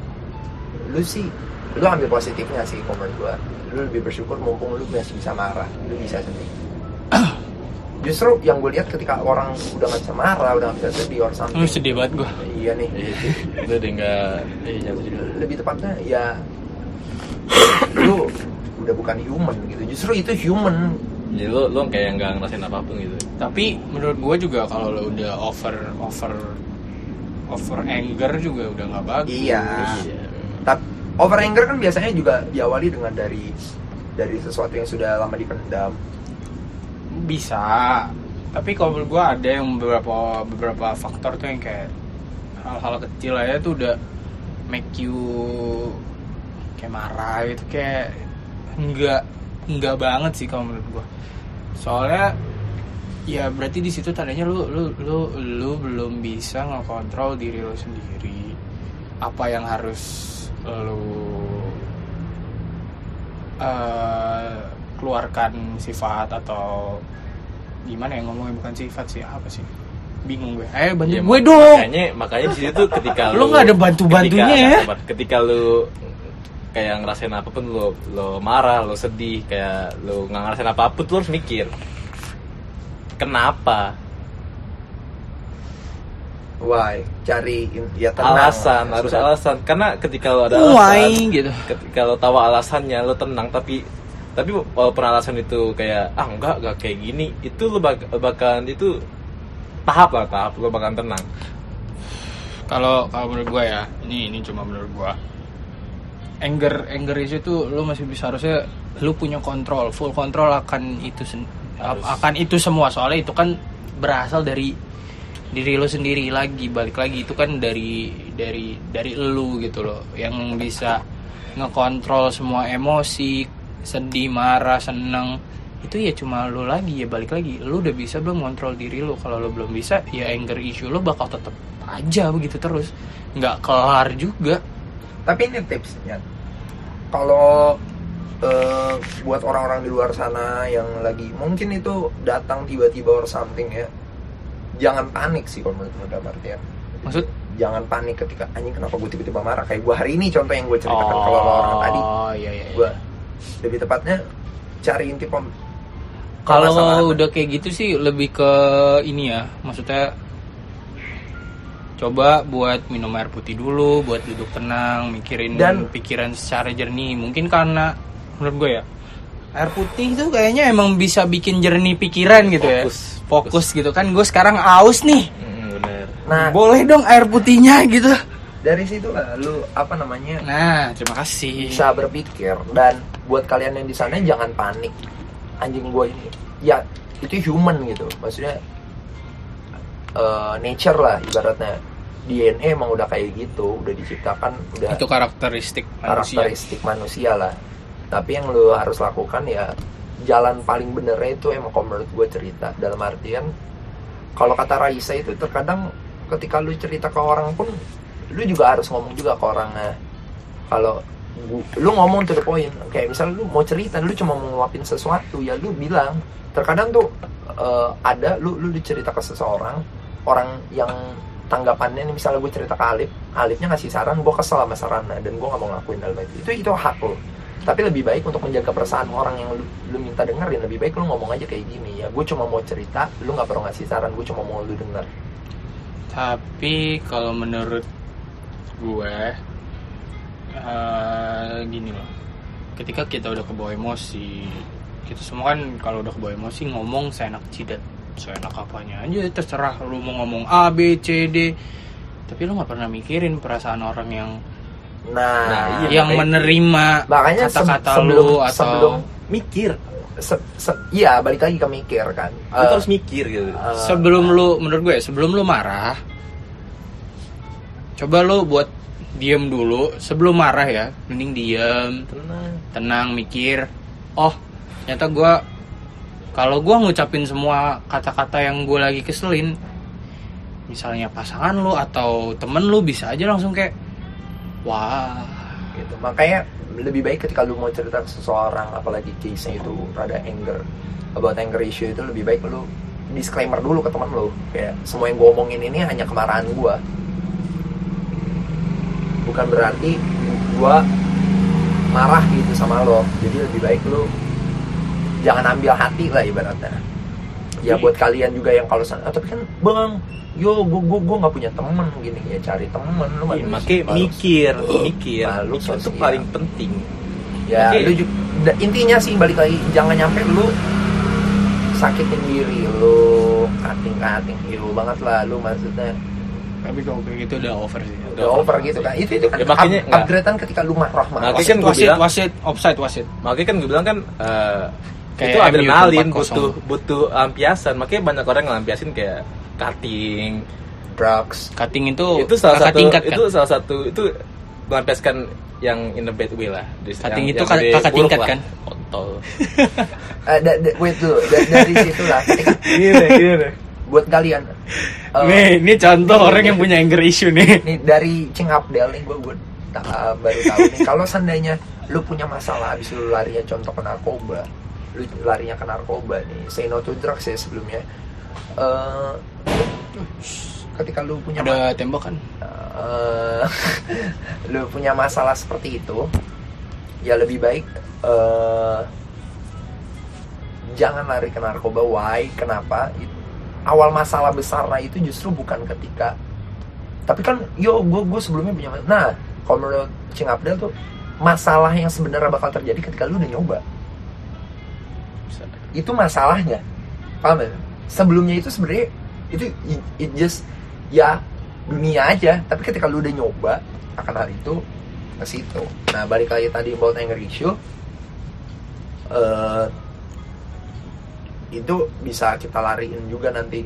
lu sih lu ambil positifnya sih menurut gua. Lu lebih bersyukur mumpung lu masih bisa marah lu bisa sedih justru yang gue lihat ketika orang udah nggak bisa marah udah nggak bisa sedih or Lu something sedih banget gue. iya nih itu itu udah nggak sedih. lebih tepatnya ya lu udah bukan human gitu justru itu human jadi lo lo kayak nggak ngerasain apa pun gitu Tapi menurut gue juga kalau lo udah over over over anger juga udah nggak bagus. Iya. iya tapi over anger kan biasanya juga diawali dengan dari dari sesuatu yang sudah lama dipendam bisa. Tapi kalau menurut gue ada yang beberapa beberapa faktor tuh yang kayak hal-hal kecil aja tuh udah make you kayak marah gitu kayak enggak enggak banget sih kalau menurut gue soalnya ya berarti di situ tandanya lu lu lu lu belum bisa ngekontrol diri lu sendiri. Apa yang harus lu eh, keluarkan sifat atau gimana ya ngomongnya? Bukan sifat sih apa sih? Bingung gue. Eh bantu Ya, gue dong. makanya makanya di situ tuh ketika Lu nggak ada bantu-bantunya ketika- ya? ketika lu kayak ngerasain apa pun lu lo marah lo sedih kayak lu nggak ngerasain apa pun lu harus mikir kenapa? Why? Cari ya tenang alasan harus alasan. Karena ketika lo ada why alasan gitu. ketika lo tahu alasannya lo tenang tapi tapi walaupun alasan itu kayak ah enggak enggak kayak gini itu lo bak bakalan itu tahap lah tahap lo bakalan tenang. Kalau kalau menurut gue ya ini ini cuma menurut gue anger anger itu lu masih bisa harusnya lu punya kontrol full kontrol akan itu Harus. akan itu semua. Soalnya itu kan berasal dari diri lu sendiri lagi balik lagi. Itu kan dari dari dari lu gitu loh yang bisa ngekontrol semua emosi sedih marah seneng. Itu ya cuma lu lagi ya balik lagi. Lu udah bisa belum kontrol diri lu? Kalau lu belum bisa ya anger issue lu bakal tetap aja begitu terus. Nggak kelar juga. Tapi ini tipsnya. Kalau eh, buat orang-orang di luar sana yang lagi mungkin itu datang tiba-tiba or something ya. Jangan panik sih kalau menurut gue dalam artian. Maksud? Jangan panik ketika anjing kenapa gue tiba-tiba marah? Kayak gue hari ini contoh yang gue ceritakan kalau lo orang tadi. Oh iya iya, iya. gue lebih tepatnya cari inti pem Kalau udah kayak gitu sih lebih ke ini ya, maksudnya coba buat minum air putih dulu, buat duduk tenang, mikirin Dan- pikiran secara jernih. Mungkin karena menurut gue ya, air putih itu kayaknya emang bisa bikin jernih pikiran gitu ya. Fokus. Fokus gitu kan. Gue sekarang aus nih. Mm, bener nah boleh dong air putihnya gitu dari situ lah lu apa namanya nah terima kasih. bisa berpikir. Dan buat kalian yang di sana jangan panik. Anjing gue ini ya itu human gitu. Maksudnya eh, nature lah ibaratnya. DNA emang udah kayak gitu udah diciptakan udah itu karakteristik manusia. karakteristik manusia lah. Tapi yang lu harus lakukan ya jalan paling benernya itu emang kalau menurut gue cerita. Dalam artian kalau kata Raisa itu terkadang ketika lu cerita ke orang pun lu juga harus ngomong juga ke orangnya. Kalau lu ngomong to the point kayak misalnya lu mau cerita lu cuma mau ngeluapin sesuatu ya lu bilang. Terkadang tuh eh, ada lu lu dicerita ke seseorang orang yang tanggapannya nih misalnya gue cerita ke Alif Alifnya ngasih saran gue kesel sama sarannya dan gue nggak mau ngelakuin hal itu itu itu hak lo tapi lebih baik untuk menjaga perasaan orang yang lu, lu minta dengerin lebih baik lu ngomong aja kayak gini ya. Gue cuma mau cerita lu nggak perlu ngasih saran gue cuma mau lu denger. Tapi kalau menurut gue eh, gini loh. Ketika kita udah kebawa emosi kita semua kan kalau udah kebawa emosi ngomong seenak jidat seenak apanya aja terserah lu mau ngomong A B C D. Tapi lu nggak pernah mikirin perasaan orang yang nah, Nah, iya, yang makanya- menerima makanya se- kata-kata sebelum lu atau sebelum mikir se- se- iya balik lagi ke mikir kan. Lu Eh, tuh harus mikir gitu. eh, sebelum lu menurut gue sebelum lu marah coba lu buat diem dulu sebelum marah ya. Mending diem. Tenang. Tenang mikir oh ternyata gue kalau gue ngucapin semua kata-kata yang gue lagi keselin misalnya pasangan lu atau temen lu bisa aja langsung kayak wah. Gitu. Makanya lebih baik ketika lu mau cerita ke seseorang apalagi case itu rada anger about anger issue itu lebih baik lu disclaimer dulu ke teman lu. Kayak semua yang gue omongin ini hanya kemarahan gue bukan berarti gue marah gitu sama lo. Jadi lebih baik lu jangan ambil hati lah ibaratnya. Ya buat kalian juga yang kalau sana "Ah, tapi kan bang yo gue gue gue nggak punya temen gini ya cari temen lu makanya manusia. mikir mikir. Mikir itu paling penting. Ya Oke. lu juga intinya sih balik lagi jangan nyampe lu sakitin diri lu kating kating hero banget lah lu maksudnya tapi kalau kayak gitu udah over sih. Udah over. gitu. Kan itu itu kan Ya, makanya up- upgradean ketika lu marah marah Makanya wasit kan gua wasit bilang- wasit offside wasit. makanya kan gue bilang kan eh, Kayak itu adrenalin 4-0. butuh butuh lampiasan makanya banyak orang ngelampiasin kayak cutting. Drugs. Cutting itu itu salah satu tingkat kan? itu salah satu itu melampiaskan yang in a bad way lah. Cutting yang- itu yang kakak- tingkat lah. kan? kontol. Eh, da- da- wait dulu. Da- dari situ lah. Gini gini buat kalian. Eh, nih ini contoh orang yang punya anger issue nih. Nih dari Cing Abdel nih gue gue baru tahu nih. Kalau seandainya lu punya masalah habis lu larinya contoh ke narkoba lu larinya ke narkoba nih say no to drugs ya sebelumnya. Eh, ketika lu punya ada tembok kan eh, lu punya masalah seperti itu ya lebih baik eh, jangan lari ke narkoba. Why? Kenapa? It- awal masalah besarnya itu justru bukan ketika tapi kan yo gue gue sebelumnya punya nah kalau menurut Cing Abdel tuh masalah yang sebenarnya bakal terjadi ketika lu udah nyoba. Itu masalahnya. Paham ya? sebelumnya itu sebenarnya itu it- just ya dunia aja. Tapi ketika lu udah nyoba akan hal itu ke situ. Nah balik lagi tadi about anger issue eh itu bisa kita lariin juga nanti.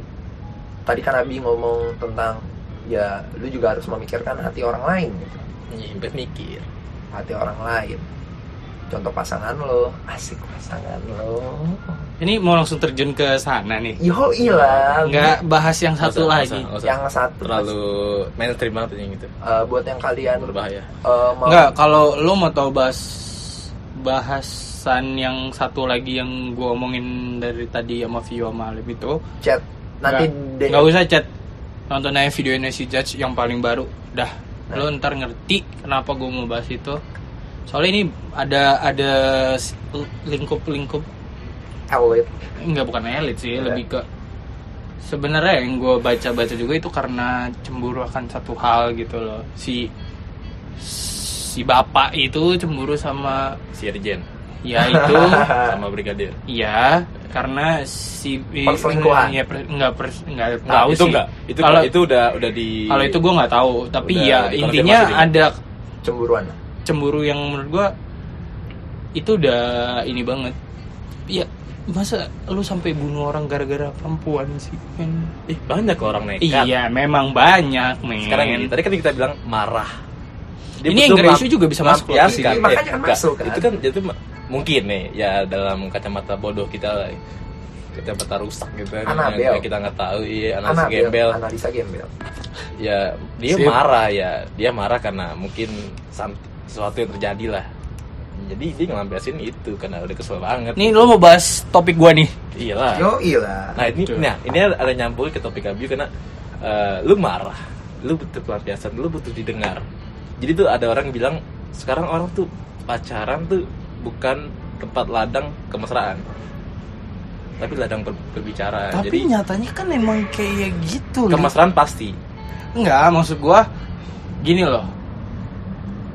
Tadi kan Abi ngomong tentang ya lu juga harus memikirkan hati orang lain gitu. Nyimpen mikir hati orang lain. Contoh pasangan lo. Asik pasangan lo. Ini mau langsung terjun ke sana nih. Yo ilah nggak bahas yang satu Nggak usah, lagi. nggak usah. yang satu. Terlalu mainstream banget yang gitu. Eh, buat yang kalian berbahaya. eh, mau Enggak, kalau lo mau tahu bahas bahasan yang satu lagi yang gue omongin dari tadi sama Vio sama Alif itu. Chat. Nanti deh nggak usah chat. Nonton aja videonya si Judge yang paling baru. Dah. Lo ntar ngerti kenapa gue mau bahas itu. Soalnya ini ada ada lingkup lingkup elit enggak bukan elit sih Enggak. lebih ke sebenarnya yang gue baca baca juga itu karena cemburu akan satu hal gitu loh. Si si bapak itu cemburu sama si Arjen ya itu sama brigadir Iya, karena si Perselingkuhan. Iya, per, enggak per, enggak Nah, tahu itu sih. enggak itu kalau itu udah udah di kalau itu gue nggak tahu, tapi ya intinya ada cemburuan cemburu yang menurut gue itu udah ini banget. Iya, masa lu sampai bunuh orang gara-gara perempuan sih, men? ih banyak orang nekat Iya, memang banyak, men. sekarang ini tadi kan kita bilang marah Ini betul anger melam- issue juga bisa masuk melampiaskan. sini. Makanya Eh, kan masuk, kan? itu kan itu ma- mungkin nih ya dalam kacamata bodoh kita lah kacamata rusak gitu kan Anabel. yang kita nggak tahu iya analisa Anabel, gembel analisa gembel ya dia Sip. marah ya dia marah karena mungkin sesuatu yang terjadi lah jadi dia ngelampiasin itu karena udah kesel banget Nih lo mau bahas topik gua nih. iyalah yo iya nah ini Betul. nah ini ada nyambung ke topik Abi karena eh, lu marah lu butuh pelampiasan lu butuh didengar jadi tuh ada orang bilang sekarang orang tuh pacaran tuh bukan tempat ladang kemesraan tapi ladang ber- berbicara Tapi jadi nyatanya kan emang kayak gitu loh. kemesraan pasti Enggak, maksud gua gini loh.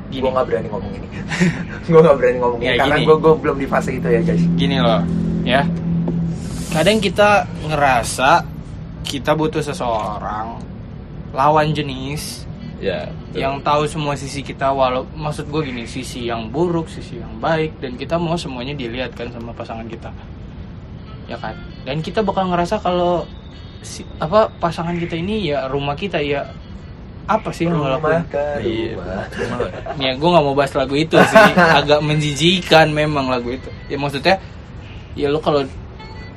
Gini. gue nggak berani ngomong ini gue nggak berani ngomong ini Ya, karena gini. gue gue belum di fase itu ya guys gini loh ya kadang kita ngerasa kita butuh seseorang lawan jenis ya betul. yang tahu semua sisi kita walau maksud gue gini sisi yang buruk sisi yang baik dan kita mau semuanya dilihatkan sama pasangan kita. Ya kan? Dan kita bakal ngerasa kalau si, apa pasangan kita ini ya rumah kita ya apa sih yang lo lakuin? Iya ya gue nggak mau bahas lagu itu sih. Agak menjijikan memang lagu itu. Ya maksudnya ya lu kalau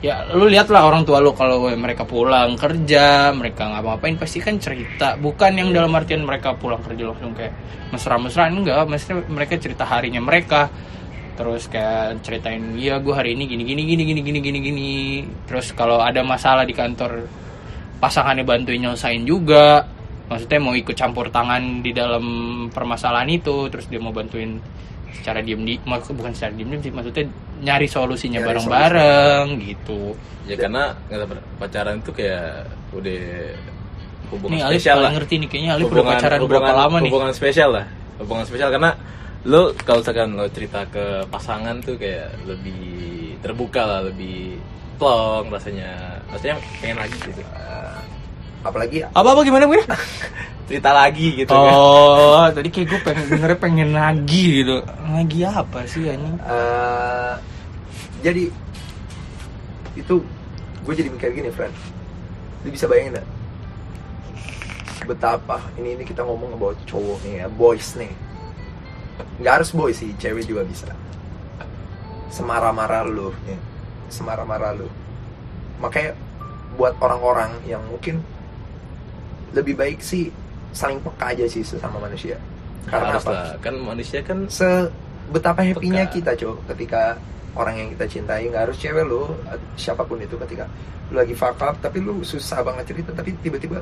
ya lu lihatlah orang tua lu kalau mereka pulang kerja mereka nggak ngapain pasti kan cerita. Bukan yang dalam artian mereka pulang kerja langsung kayak mesra-mesraan enggak. Maksudnya mereka cerita harinya mereka. Terus kayak ceritain iya gue hari ini gini gini gini gini gini gini gini. Terus kalau ada masalah di kantor pasangannya bantuin nyelesain juga. Maksudnya mau ikut campur tangan di dalam permasalahan itu terus dia mau bantuin secara diem di mak- bukan secara diem sih maksudnya nyari solusinya Nyari bareng-bareng gitu. Ya karena pacaran itu kayak udah hubungan nih Alif spesial paling lah. ngerti nih kayaknya Alif udah pacaran berapa lama nih? hubungan spesial lah. Hubungan spesial karena lo kalau misalkan lo cerita ke pasangan tuh kayak lebih terbuka lah lebih plong rasanya. Rasanya pengen lagi gitu. Apalagi apa apa gimana gue cerita lagi gitu kan. Oh tadi kayak gue pengen dengernya pengen lagi gitu. Lagi apa sih anjing? Eh, jadi itu gue jadi mikir gini friend lu bisa bayangin gak betapa ini ini kita ngomong about cowok nih ya boys nih. Nggak harus boys sih cewek juga bisa. Semarah-marah lu nih semarah-marah lu. Makanya buat orang-orang yang mungkin lebih baik sih saling peka aja sih sesama manusia. Karena harus apa? lah kan manusia kan se betapa happy-nya kita cowok ketika orang yang kita cintai nggak harus cewek lo siapa pun itu ketika lu lagi fuck up tapi lu susah banget cerita tapi tiba-tiba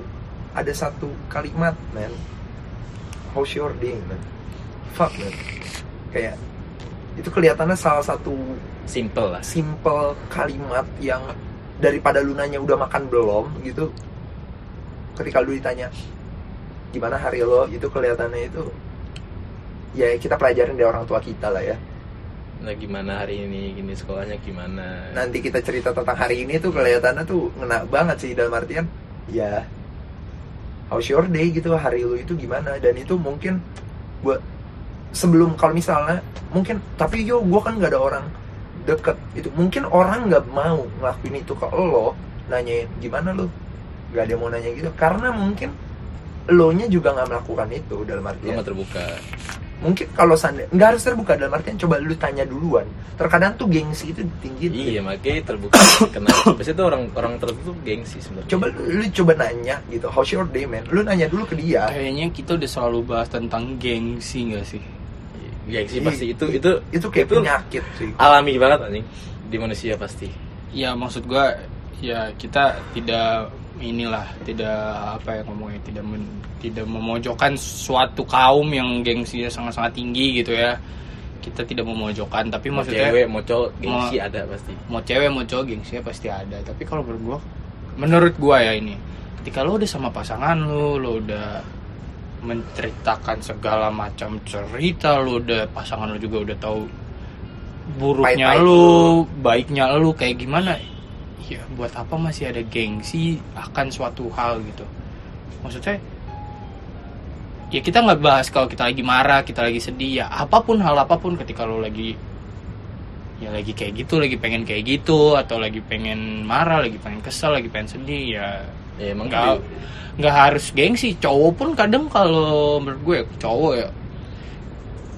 ada satu kalimat man. How's your day man? Fuck man. Kayak itu kelihatannya salah satu simple lah. simple kalimat yang daripada lu nanya udah makan belum gitu. Ketika lu ditanya gimana hari lo? Itu kelihatannya itu ya kita pelajarin dari orang tua kita lah ya. Nah gimana hari ini? Gini sekolahnya gimana? Nanti kita cerita tentang hari ini tuh kelihatannya tuh ngena banget sih dalam artian ya how's your day gitu hari lu itu gimana? Dan itu mungkin buat sebelum kalau misalnya mungkin tapi yo gue kan nggak ada orang deket. Itu mungkin orang nggak mau ngelakuin itu ke lo nanyain gimana lu? Nggak ada yang mau nanya gitu. Karena mungkin lo nya juga nggak melakukan itu dalam lo artian nggak terbuka. Mungkin kalau sandi nggak harus terbuka dalam artian coba lu tanya duluan. Terkadang tuh gengsi itu tinggi iya makanya terbuka karena biasanya tuh orang orang tertutup gengsi sebenarnya. Coba lu, lu coba nanya gitu how's your day man? Lu nanya dulu ke dia. Kayaknya kita udah selalu bahas tentang gengsi gak sih? Gengsi Iya, pasti. Itu itu itu kayak itu penyakit sih alami banget anjing. Di manusia pasti. Ya maksud gua ya kita tidak inilah tidak apa ya ngomongnya tidak men- tidak memojokkan suatu kaum yang gengsinya sangat-sangat tinggi gitu ya. Kita tidak memojokkan tapi mau maksudnya cewek mau cowok gengsi mau- ada pasti. mau cewek mau cowok gengsinya pasti ada. Tapi kalau menurut gua menurut gua ya ini ketika lo udah sama pasangan lo lo udah menceritakan segala macam cerita lo udah pasangan lo juga udah tahu buruknya lu baiknya lu kayak gimana ya buat apa masih ada gengsi akan suatu hal gitu? Maksudnya ya kita nggak bahas kalau kita lagi marah kita lagi sedih ya apa pun hal apa pun ketika lu lagi ya lagi kayak gitu lagi pengen kayak gitu atau lagi pengen marah lagi pengen kesel lagi pengen sedih ya ya emang nggak di- nggak harus gengsi. Cowok pun kadang kalau menurut gue cowok ya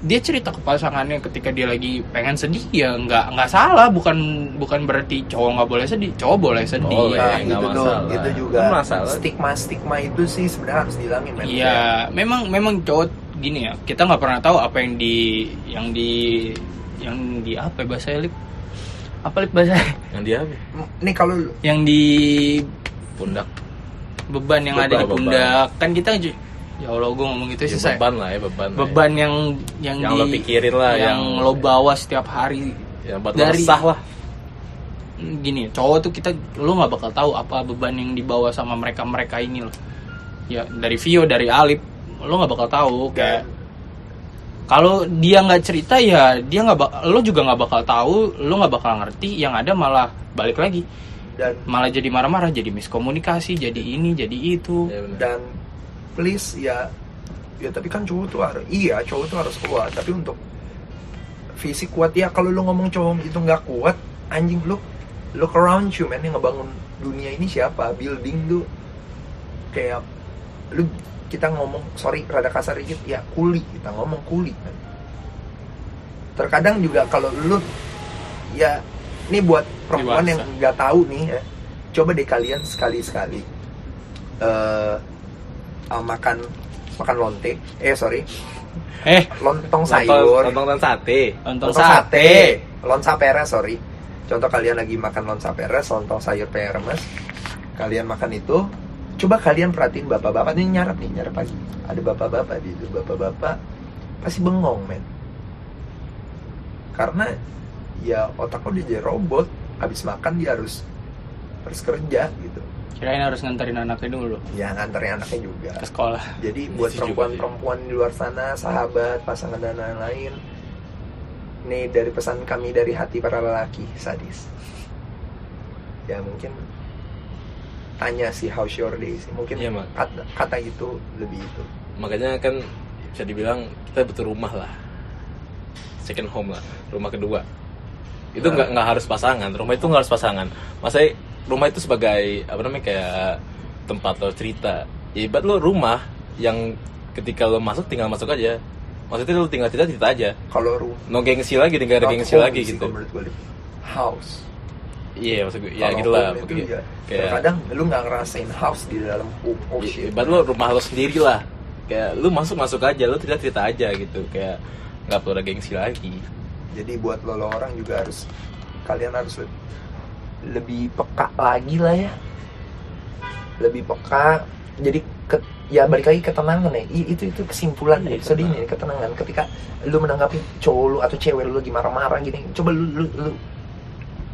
dia cerita ke pasangannya ketika dia lagi pengen sedih ya nggak nggak salah bukan bukan berarti cowok nggak boleh sedih cowok boleh sedih Boleh. Nah, nggak itu tuh, masalah. itu juga Nggak masalah. stigma-stigma itu sih sebenarnya harus dihilangin. Iya, memang memang cowok gini ya. Kita nggak pernah tahu apa yang di yang di yang di apa ya bahasa lip? Apa lip bahasa? yang dia apa? Nih kalau yang di pundak beban yang ada di Beban, pundak. Kan kita ya Allah gue ngomong itu Ya, sih saya. beban lah ya beban lah ya. Beban yang yang, Yang di, lo pikirin lah, yang, yang- lo bawa setiap hari. yang buat Dari- resah lah Gini, cowok tuh kita lo nggak bakal tahu apa beban yang dibawa sama mereka mereka ini loh. Ya dari Vio dari Alip lo nggak bakal tahu kayak kalau dia nggak cerita ya dia nggak lo juga nggak bakal tahu lo nggak bakal ngerti yang ada malah balik lagi dan malah jadi marah-marah jadi miskomunikasi jadi ini jadi itu ya bener. dan please ya. Ya tapi kan cowok tuh harus iya cowok tuh harus kuat. Tapi untuk fisik kuat ya kalau lu ngomong cowok itu nggak kuat anjing lu look around you man yang ngebangun dunia ini siapa? Building tuh kayak lu kita ngomong sorry rada kasar dikit ya kuli kita ngomong kuli kan terkadang juga kalau lu ya ini buat perempuan Dewasa. yang nggak tahu nih ya coba deh kalian sekali sekali eh ah, makan makan lonte. Eh sorry. Eh. Lontong Lontong- sayur. lontong dan sate. Nonton lontong sate, sate. Lonsa peres sorry. Contoh kalian lagi makan lonsa peres lontong sayur peres kalian makan itu coba kalian perhatiin bapak-bapak. Ini nyarap nih nyarap lagi ada bapak-bapak di itu bapak-bapak pasti bengong men. Karena ya otaknya udah jadi robot. Habis makan dia harus harus kerja gitu kirain harus nganterin anaknya dulu ya nganterin anaknya juga ke sekolah jadi buat perempuan-perempuan di luar sana, sahabat, pasangan dan lain-lain, nih dari pesan kami dari hati para lelaki sadis. Ya mungkin tanya sih how's your day sih. Mungkin Mak. kata, kata itu lebih itu. makanya kan bisa dibilang kita butuh rumah lah second home lah rumah kedua itu Nah. nggak nggak harus pasangan rumah itu nggak harus pasangan masa rumah itu sebagai apa namanya kayak tempat lo cerita. Ya ibarat lo rumah yang ketika lo masuk tinggal masuk aja. Maksudnya lo tinggal cerita cerita aja. Kalau rumah. No gengsi lagi tinggal ada gengsi lagi gitu. House. iya maksud gue ya gitu lah ya, kayak Terkadang lu nggak ngerasain house di dalam home. I- shit. ibarat lo rumah lo sendiri lah. Kayak lu masuk masuk aja lo cerita cerita aja gitu. Kayak nggak perlu ada gengsi lagi. Jadi buat lo, lo orang juga harus kalian harus lebih peka lagi lah ya. Lebih peka. Jadi ke, ya balik lagi ketenangan ya. I- itu itu kesimpulan Iya, episode tenang. ini ketenangan. Ketika lu menanggapi cowok lu atau cewek lu lagi marah-marah gini, coba lu, lu, lu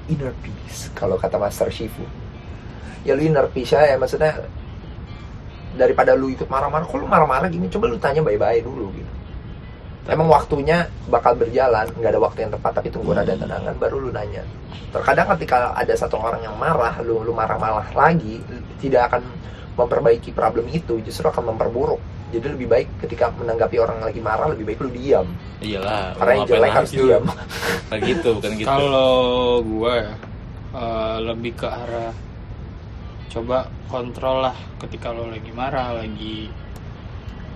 inner peace kalau kata Master Shifu. Ya lu inner peace ya, maksudnya daripada lu ikut marah-marah, lu marah-marah gini, coba lu tanya bye-bye dulu gitu. Emang waktunya bakal berjalan, nggak ada waktu yang tepat, tapi tunggu ada tenangan baru lu nanya. Terkadang ketika ada satu orang yang marah, lu lu marah-marah lagi, tidak akan memperbaiki problem itu, justru akan memperburuk. Jadi lebih baik ketika menanggapi orang yang lagi marah, lebih baik lu diam. iyalah Karena yang jelek harus lu? diam. Nah gitu bukan gitu kalau gue ya eh, lebih ke arah coba kontrol lah ketika lo lagi marah lagi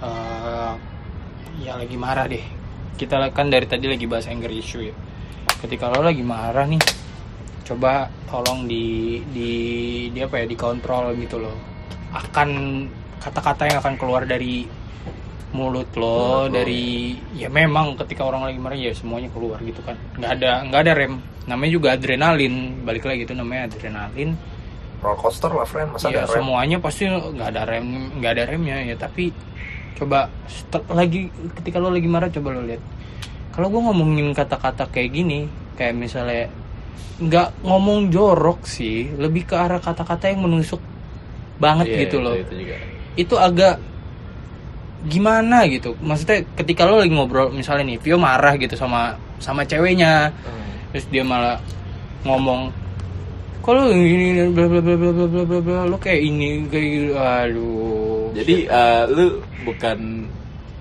eh, ya lagi marah deh. Kita kan dari tadi lagi bahas anger issue ya. Ketika lo lagi marah nih coba tolong di di di apa ya dikontrol gitu loh. Akan kata-kata yang akan keluar dari mulut lo Mulut lo. dari ya memang ketika orang lagi marah ya semuanya keluar gitu kan. Nggak ada nggak ada rem. Namanya juga adrenalin. Balik lagi itu namanya adrenalin. Roller coaster lah friend, masa ya ada rem? semuanya pasti nggak ada rem nggak ada remnya ya. Tapi coba lagi ketika lo lagi marah coba lo lihat. Kalau gue ngomongin kata-kata kayak gini kayak misalnya nggak ngomong jorok sih lebih ke arah kata-kata yang menusuk banget yeah, gitu loh. itu, itu agak gimana gitu. Maksudnya ketika lo lagi ngobrol misalnya nih Vio marah gitu sama sama ceweknya hmm. terus dia malah ngomong kalau ini bla bla bla bla bla bla bla lo kayak ini kayak gitu. aduh. Jadi eh, lu bukan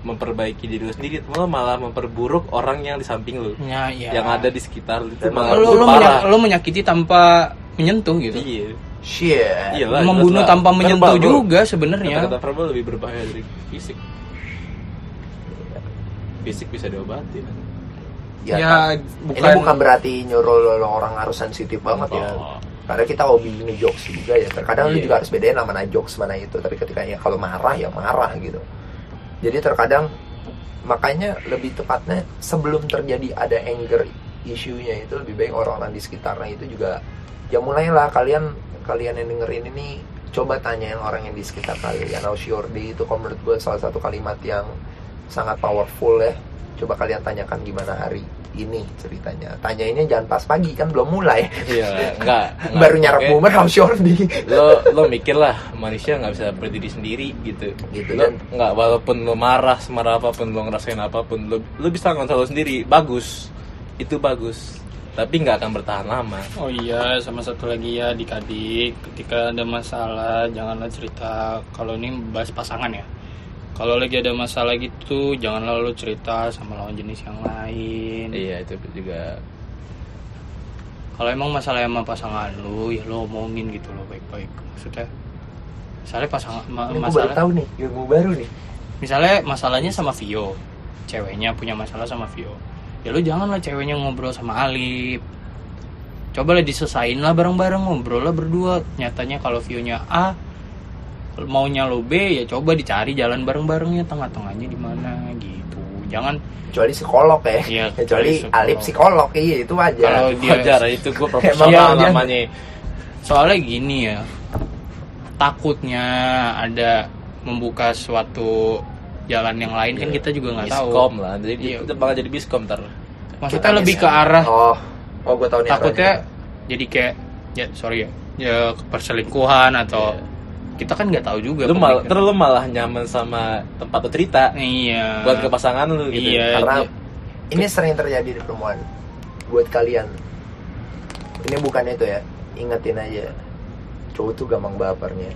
memperbaiki diri lu sendiri, lu malah memperburuk orang yang di samping lu. ya, ya. Yang ada di sekitar lu itu malah lo, itu lo, parah. menya- lo menyakiti tanpa menyentuh gitu Iya. Shit. Iya lah, membunuh jelas lah. tanpa menyentuh Verbal, juga sebenarnya Kata-kata verbal lebih berbahaya dari fisik. Fisik bisa diobati. kan? Ya, Ya, kan. bukan- Ini bukan berarti nyuruh lo, orang harus sensitif banget ya. Karena kita hobi ngejokes juga ya. Terkadang lu Iya. juga harus bedain mana jokes mana itu. Tapi ketika ya kalau marah ya marah gitu. Jadi terkadang makanya lebih tepatnya sebelum terjadi ada anger isunya itu lebih baik orang-orang di sekitarnya itu juga ya mulailah kalian kalian yang dengerin ini coba tanyain orang yang di sekitar kalian. How's your day itu kalau menurut gue salah satu kalimat yang sangat powerful ya. Coba kalian tanyakan gimana hari ini ceritanya. Tanyainnya jangan pas pagi kan belum mulai. Iya, enggak. enggak. Baru nyarap momen how's your day. lo lo mikir lah manusia nggak bisa berdiri sendiri gitu Gitu, lo dan- nggak walaupun lo marah semarah apa pun lo ngerasain apa pun lo lo bisa ngontrol lo sendiri bagus itu bagus tapi nggak akan bertahan lama Oh iya, sama satu lagi ya adik-adik, ketika ada masalah janganlah cerita. Kalau ini bahas pasangan ya. Kalau lagi ada masalah gitu, janganlah lu cerita sama lawan jenis yang lain. iya itu juga Kalau emang masalah sama pasangan lu, ya lu omongin gitu loh baik-baik. Maksudnya, misalnya pasangan ma- Ini gue baru masalah, tahu nih ilmu baru nih. misalnya masalahnya sama Vio, ceweknya punya masalah sama Vio. Ya lu janganlah ceweknya ngobrol sama Alip. Coba lah disesain lah bareng-bareng ngobrol lah berdua. Nyatanya kalau Vio-nya A, maunya lo B, ya coba dicari jalan bareng-barengnya tengah-tengahnya di mana gitu. Jangan Kecuali psikolog ya. Iya, Kecuali psikolog. alip psikolog iya itu aja. kalau dia wajar itu gue profesional namanya soalnya gini ya takutnya ada membuka suatu jalan yang lain kan Iya. kita juga nggak tahu biskom lah jadi Iya. itu bakal jadi biskom ntar maksudnya lebih ke arah Oh, oh gue tahu nih. takutnya arahnya. jadi kayak ya sorry ya ya perselingkuhan atau Iya. Kita kan nggak tahu juga lu malah pemikiran. terus lu malah nyaman sama tempat lu cerita iya buat ke pasangan lu gitu iya karena j- ini sering terjadi di perempuan. Buat kalian, ini bukan itu ya. Ingetin aja, cowok tuh gampang bapernya.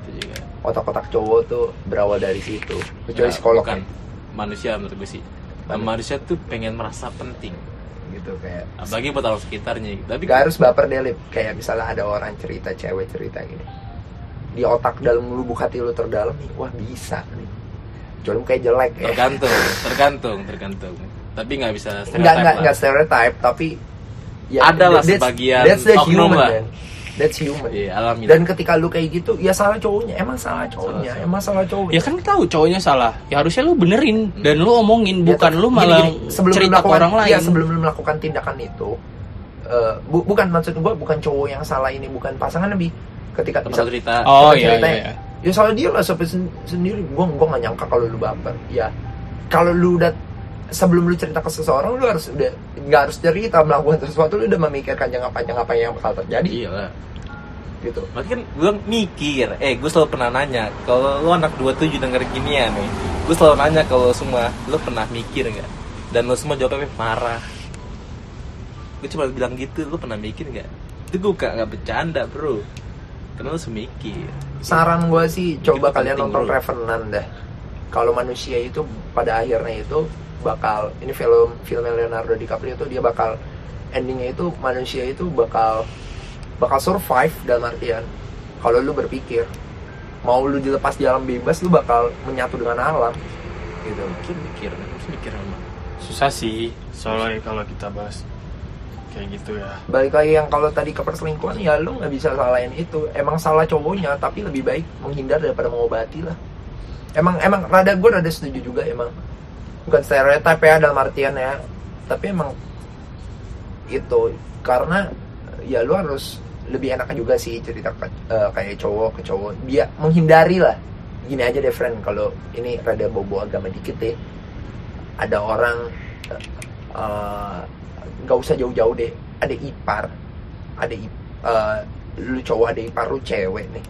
Itu juga. Otak-otak cowok tuh berawal dari situ. Kecuali Nah, psikolog kan. manusia menurut gue sih Nah, Mana? manusia tuh pengen merasa penting Gitu kayak. apalagi buat orang sekitarnya tapi Gak harus baper deh, Lip. Kayak misalnya ada orang cerita, cewek cerita gini. Di otak dalam lubuk hati lu terdalam nih, wah bisa nih. Kecuali kayak jelek ya. tergantung tergantung tergantung tapi nggak bisa stereotype enggak, lah. enggak stereotype, tapi ya, Ada lah that's- sebagian That's the human, lah. man. That's human. iya alami Dan ketika lu kayak gitu, ya salah cowoknya. Emang salah cowoknya, Salah. emang salah cowoknya. ya kan tahu cowoknya salah ya harusnya lu benerin dan lu omongin Ya, bukan lu gini, malah gini, sebelum lu cerita ke melakukan- orang lain Iya, sebelum lu melakukan tindakan itu, eh, bu- bukan maksud gua bukan cowok yang salah ini, bukan pasangan lebih ketika tempat bisa cerita. oh iya ceritanya. iya ya salah dia lah sampai sen- sendiri. Gua gua nggak nyangka kalau lu baper. Ya kalau lu udah sebelum lu cerita ke seseorang lu harus udah nggak harus cerita melakukan sesuatu lu udah memikirkan jangka panjang apa yang bakal terjadi. Iya lah gitu. Berarti kan gue mikir, eh gue selalu pernah nanya Kalau lu anak 27 denger ginian nih Gue selalu nanya kalau semua Lu pernah mikir nggak? Dan lu semua jawabnya marah. Gue cuma bilang gitu, lu pernah mikir nggak? Itu gue gak, gak bercanda bro Karena lu semikir. Saran gua sih coba kalian nonton bro. Revenant dah kalau manusia itu pada akhirnya itu bakal ini film filmnya Leonardo DiCaprio itu dia bakal endingnya itu manusia itu bakal bakal survive dalam artian kalau lu berpikir mau lu dilepas di alam bebas lu bakal menyatu dengan alam gitu. Mungkin mikir, mikir emang. Susah sih soalnya kalau kita bahas kayak gitu ya. Balik lagi yang kalau tadi ke perselingkuhan ya lu nggak bisa salahin itu. Emang salah cowoknya tapi lebih baik menghindar daripada mengobati lah. Emang emang rada gue rada setuju juga emang. Bukan stereotip ya dalam artian ya. Tapi emang itu karena ya lu harus lebih enak juga sih cerita ke, eh, kayak cowok ke cowok. Dia menghindari lah. Gini aja deh friend. Kalau ini rada bobo agama dikit deh. Ada orang eh, nggak usah jauh-jauh deh. Ada ipar. Ada ip, eh, lu cowok ada ipar lu cewek nih.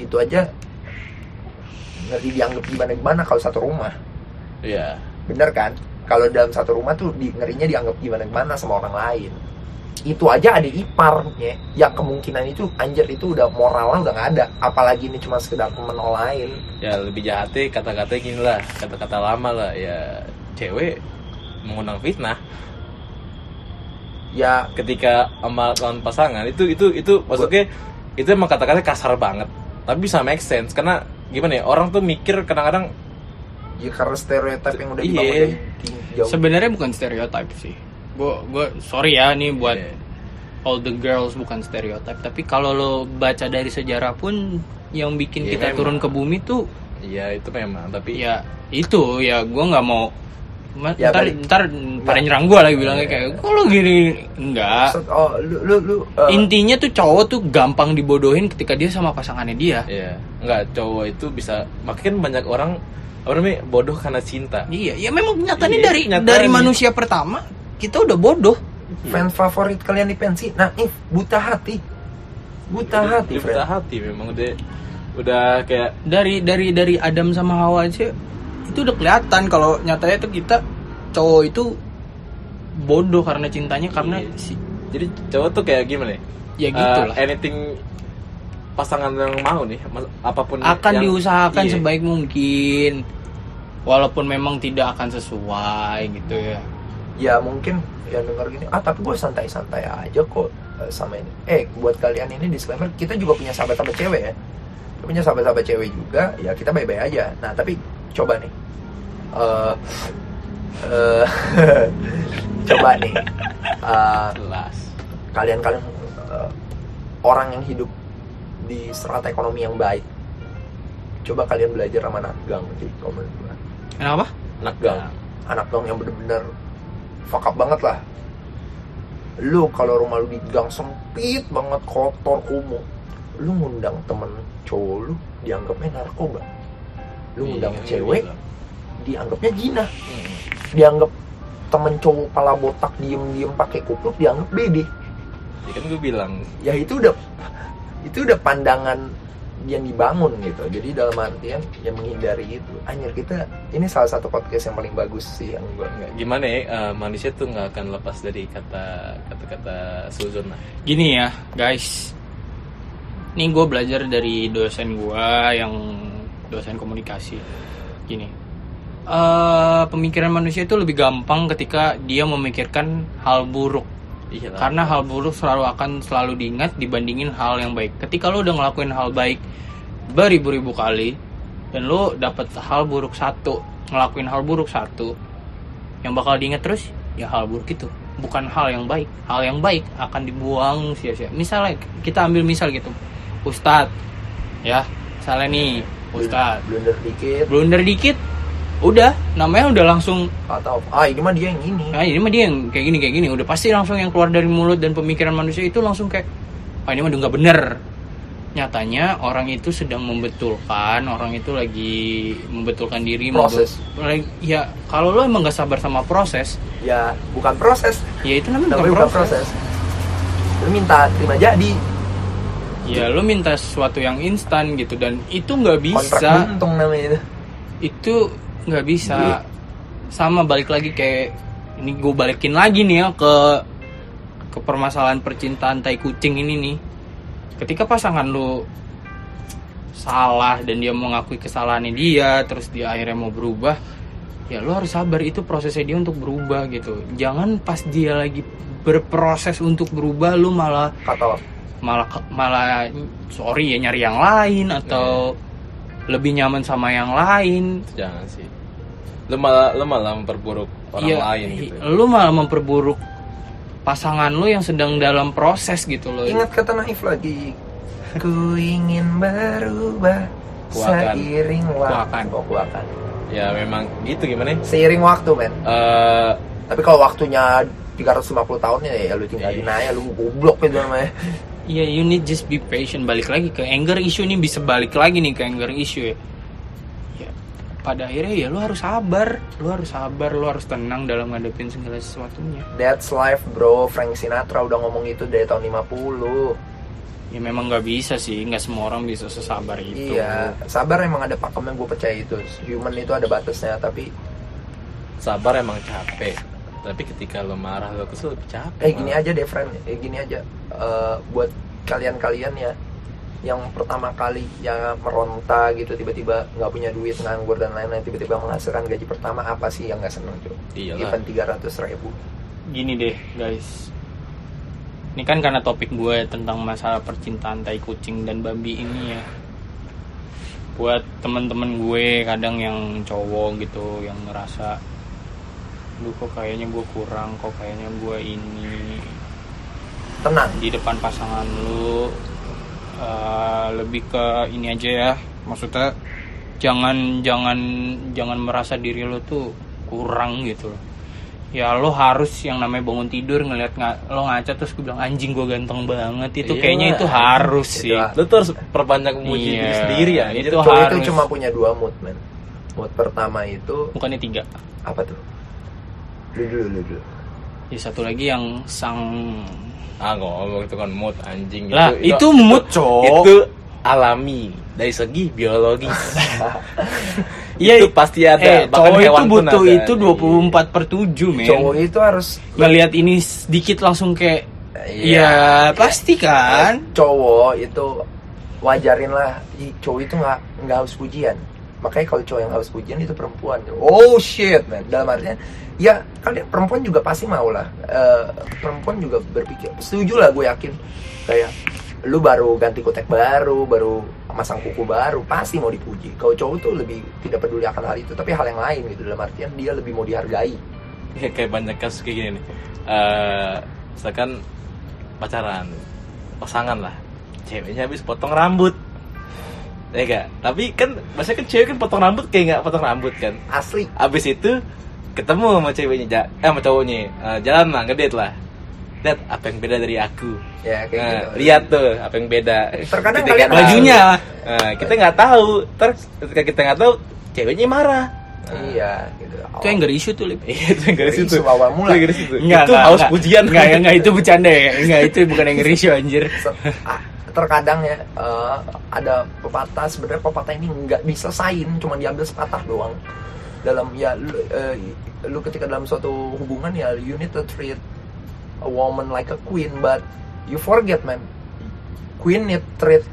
Itu aja. Ngerti dianggap gimana gimana kalau satu rumah. Iya. Bener kan? Kalau dalam satu rumah tuh di, ngerinya dianggap gimana gimana sama orang lain. Itu aja ada ipar ya yang kemungkinan itu anjir itu udah moralnya udah nggak ada. Apalagi ini cuma sekedar temen lain. Ya lebih jahatnya kata-kata gini lah. Kata-kata lama lah. Ya cewek mengundang fitnah ya ketika sama lawan pasangan itu itu itu maksudnya itu emang kata-kata kasar banget tapi bisa make sense karena gimana ya orang tuh mikir kadang-kadang ya karena stereotip yang udah Iya. dibangun dari ting- jauh Sebenarnya bukan stereotip sih. Gue gue sorry ya nih buat Iya. all the girls bukan stereotip. Tapi kalau lo baca dari sejarah pun yang bikin Iya, kita memang. turun ke bumi tuh iya itu memang tapi ya itu ya gue nggak mau Ma- Ya, ntar balik. ntar pada nyerang gue lagi bilangnya Iya. kayak kok lo gini enggak oh lu lu lu eh, intinya tuh cowok tuh gampang dibodohin ketika dia sama pasangannya dia Iya, enggak cowok itu bisa makin banyak orang apa namanya bodoh karena cinta. iya ya memang nyatanya Iya, dari nyatanya. dari manusia pertama kita udah bodoh fans favorit kalian di pensi Naif buta hati buta hati Dia buta friend. hati memang udah udah kayak dari dari dari Adam sama Hawa aja itu udah kelihatan kalau nyatanya tuh kita cowok itu bodoh karena cintanya karena Iya. si jadi cowok tuh kayak gimana ya? ya gitu Eh, lah anything pasangan yang mau nih, apa pun akan yang- diusahakan iya. sebaik mungkin walaupun memang tidak akan sesuai gitu ya ya mungkin ya denger gini ah tapi gue santai-santai aja kok eh, sama ini eh buat kalian ini disclaimer kita juga punya sahabat-sahabat cewek ya punya sahabat-sahabat cewek juga ya kita baik-baik aja. Nah tapi coba nih. Eh eh, coba nih. Eh, kalian-kalian eh, orang yang hidup di strata ekonomi yang baik coba kalian belajar sama anak gang kalau menurut gua. kenapa Anak gang. anak gang yang bener-bener fuck up banget lah. Lu kalau rumah lu di gang sempit banget kotor kumuh lu ngundang temen cowok lu dianggapnya narkoba. Lu ngundang Iya, cewek iya. dianggapnya gina Hmm. dianggap temen cowok pala botak diem-diem pakai kupluk dianggap bede Ya kan gue bilang. Ya itu udah itu udah pandangan yang dibangun gitu. Jadi dalam artian yang menghindari itu. Anjir kita ini salah satu podcast yang paling bagus sih yang gue nggak- gimana ya eh, manusia tuh nggak akan lepas dari kata kata-kata suzon lah. gini ya guys ini gue belajar dari dosen gue yang dosen komunikasi. Gini. Eh pemikiran manusia itu lebih gampang ketika dia memikirkan hal buruk. Iya karena hal buruk selalu akan selalu diingat dibandingin hal yang baik. Ketika lo udah ngelakuin hal baik beribu-ribu kali dan lo dapet hal buruk satu ngelakuin hal buruk satu yang bakal diingat terus ya hal buruk itu. Bukan hal yang baik. Hal yang baik akan dibuang sia-sia. Misalnya kita ambil misal gitu Ustadz ya misalnya nih Ustadz blunder dikit. Blunder dikit? Udah namanya udah langsung atau ah ini mah dia yang ini. Nah ini mah dia yang kayak gini kayak gini. Udah pasti langsung yang keluar dari mulut dan pemikiran manusia itu langsung kayak ah ini mah udah nggak bener. Nyatanya orang itu sedang membetulkan orang itu lagi membetulkan diri Proses. membe- lagi- ya kalau lo emang gak sabar sama proses ya bukan proses. ya itu namanya namanya bukan bukan proses. proses. Lu minta terima jadi ya lo minta sesuatu yang instan gitu dan itu nggak bisa. buntung namanya itu. Itu nggak bisa. Iya. sama balik lagi kayak ini gue balikin lagi nih ya ke ke permasalahan percintaan tai kucing ini nih. Ketika pasangan lu salah dan dia mengakui kesalahannya dia terus dia akhirnya mau berubah ya lu harus sabar. Itu prosesnya dia untuk berubah gitu. Jangan pas dia lagi berproses untuk berubah lu malah kata malah malah sorry ya nyari yang lain atau lebih nyaman sama yang lain jangan sih. Lu malah lu malah memperburuk orang Iya, lain gitu. lu malah memperburuk pasangan lu yang sedang dalam proses gitu loh ingat kata naif lagi ku ingin berubah Kuakan. seiring waktu Kuakan. oh kuakan Ya memang gitu gimana? ya? seiring waktu men Eh tapi kalau waktunya 350 tahunnya ya lu tinggalin Iya. aja lu goblok itu namanya Iya, you need just be patient. Balik lagi ke anger issue nih bisa balik lagi nih ke anger issue ya. Ya, pada akhirnya ya lu harus sabar, lu harus sabar, lu harus tenang dalam ngadepin segala sesuatunya. That's life bro Frank Sinatra udah ngomong itu dari tahun 50 Ya memang nggak bisa sih, nggak semua orang bisa sesabar itu. Iya, sabar emang ada pakemnya gue percaya itu. Human itu ada batasnya, tapi sabar emang capek tapi ketika lo marah lo kesel lebih capek eh gini malah. aja deh friend eh gini aja. Eh, buat kalian-kalian ya yang pertama kali yang meronta gitu tiba-tiba nggak punya duit nganggur dan lain-lain tiba-tiba menghasilkan gaji pertama apa sih yang nggak seneng cuy even tiga ratus ribu. Gini deh guys. Ini kan karena topik gue tentang masalah percintaan tai kucing dan babi ini ya. Buat temen-temen gue kadang yang cowok gitu yang ngerasa lu kok kayaknya gue kurang kok kayaknya gue ini. Tenang. Di depan pasangan lu. Eh, lebih ke ini aja ya. Maksudnya jangan jangan jangan merasa diri lu tuh kurang gitu loh. Ya lo harus yang namanya bangun tidur ngeliat nga- lo ngaca terus gue bilang anjing gue ganteng banget. Itu Iya, kayaknya itu harus itu sih lo tuh harus perpanjang memuji Iya, diri sendiri ya. Itu itu harus. cuma punya dua mood men. Mood pertama itu bukannya tiga? Apa tuh ya satu lagi yang sang ah ngomong itu kan mood anjing lah itu mood cok itu alami. Dari segi biologis Iya, itu pasti ada. Eh, bahkan cowok itu butuh ada. itu 24 per 7 men. Cowok itu harus ngelihat ini sedikit langsung kayak Iya. ya pasti kan? Cowok itu wajarin lah cowok itu nggak nggak harus pujian makanya kalau cowok yang harus pujian itu perempuan. Oh shit man. Dalam artinya ya kalian perempuan juga pasti mau lah. Eh, perempuan juga berpikir. Setuju lah gue yakin. Kayak lu baru ganti kutek baru baru masang kuku baru pasti mau dipuji. Kalau cowok tuh lebih tidak peduli akan hal itu tapi hal yang lain gitu. Dalam artian dia lebih mau dihargai. Ya, kayak banyak kasus kayak gini nih. Eh, misalkan pacaran pasangan lah. Ceweknya habis potong rambut ya gak tapi kan maksudnya kan cewek kan potong rambut kayak nggak potong rambut kan? Asli. Habis itu ketemu sama ceweknya ja- eh sama cowoknya. Eh, jalan lah ngedate lah. Lihat apa yang beda dari aku. Ya kayak Nah, gitu. lihat tuh apa yang beda. Terkadang Kita kalian bajunya. Nah, kita nggak tahu. Terus ketika kita nggak tahu ceweknya marah. Iya gitu. Itu yang gak isu tuh Lip. Iya, itu yang itu Isu awal mula. Itu itu Enggak, itu enggak, haus enggak. pujian. Enggak, enggak itu bercanda ya. Enggak, itu bukan yang nge anjir. Ah, terkadang ya eh, ada pepatah sebenarnya pepatah ini nggak diselesain cuma diambil sepatah doang dalam ya lu, eh, lu ketika dalam suatu hubungan ya you need to treat a woman like a queen but you forget man queen need treat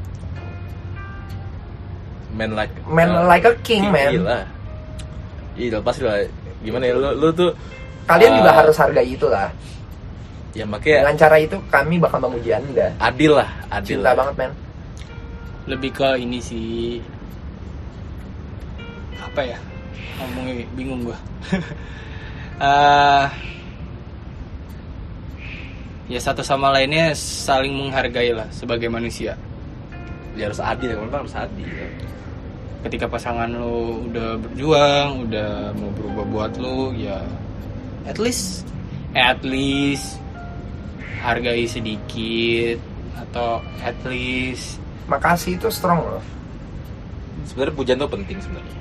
man like Man uh, like a king, man. Gila. Iya, pasti lah. Gimana ya lu lu tuh kalian juga eh, harus hargai itu lah ya makanya dengan cara itu kami bakal memuji anda adil lah, adil. cinta lah. banget men Lebih ke ini sih apa ya? Ngomongnya bingung gua. Eh ya satu sama lainnya saling menghargai lah sebagai manusia. Ya harus adil, memang harus adil. ketika pasangan lo udah berjuang, udah mau berubah buat lo, ya at least, at least hargai sedikit atau at least makasih itu strong loh Sebenarnya pujian tuh penting sebenarnya.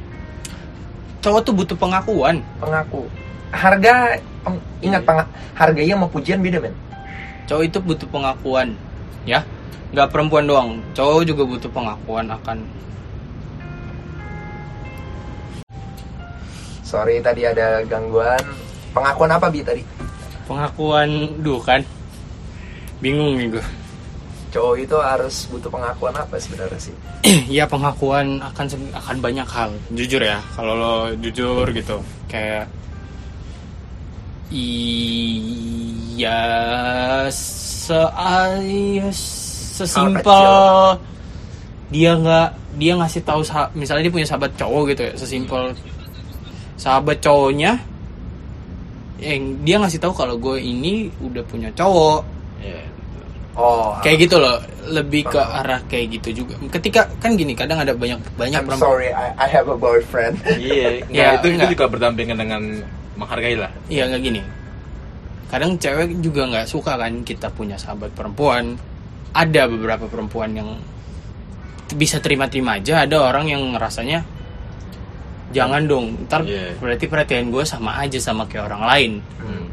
cowok tuh butuh pengakuan. pengaku harga peng- ingat peng- harganya sama pujian beda men Cowok itu butuh pengakuan, ya. Nggak perempuan doang, cowok juga butuh pengakuan akan sorry tadi ada gangguan pengakuan apa bi tadi pengakuan, duh kan. Bingung nih gue. cowok itu harus butuh pengakuan apa sebenarnya sih ya pengakuan akan akan banyak hal jujur ya kalau lo jujur gitu kayak iya se sesimpel dia nggak dia ngasih tahu sa- misalnya dia punya sahabat cowok gitu ya sesimpel sahabat cowoknya yang dia ngasih tahu kalau gue ini udah punya cowok. Oh kayak gitu loh lebih ke Paham. arah kayak gitu juga ketika kan gini kadang ada banyak banyak I'm perempuan sorry I, I have a boyfriend Iya, Ya, nggak, itu enggak. itu juga berdampingan dengan menghargai lah. iya nggak gini kadang cewek juga nggak suka kan kita punya sahabat perempuan ada beberapa perempuan yang bisa terima-terima aja ada orang yang ngerasanya jangan dong ntar Iya. berarti perhatian gue sama aja sama kayak orang lain Hmm.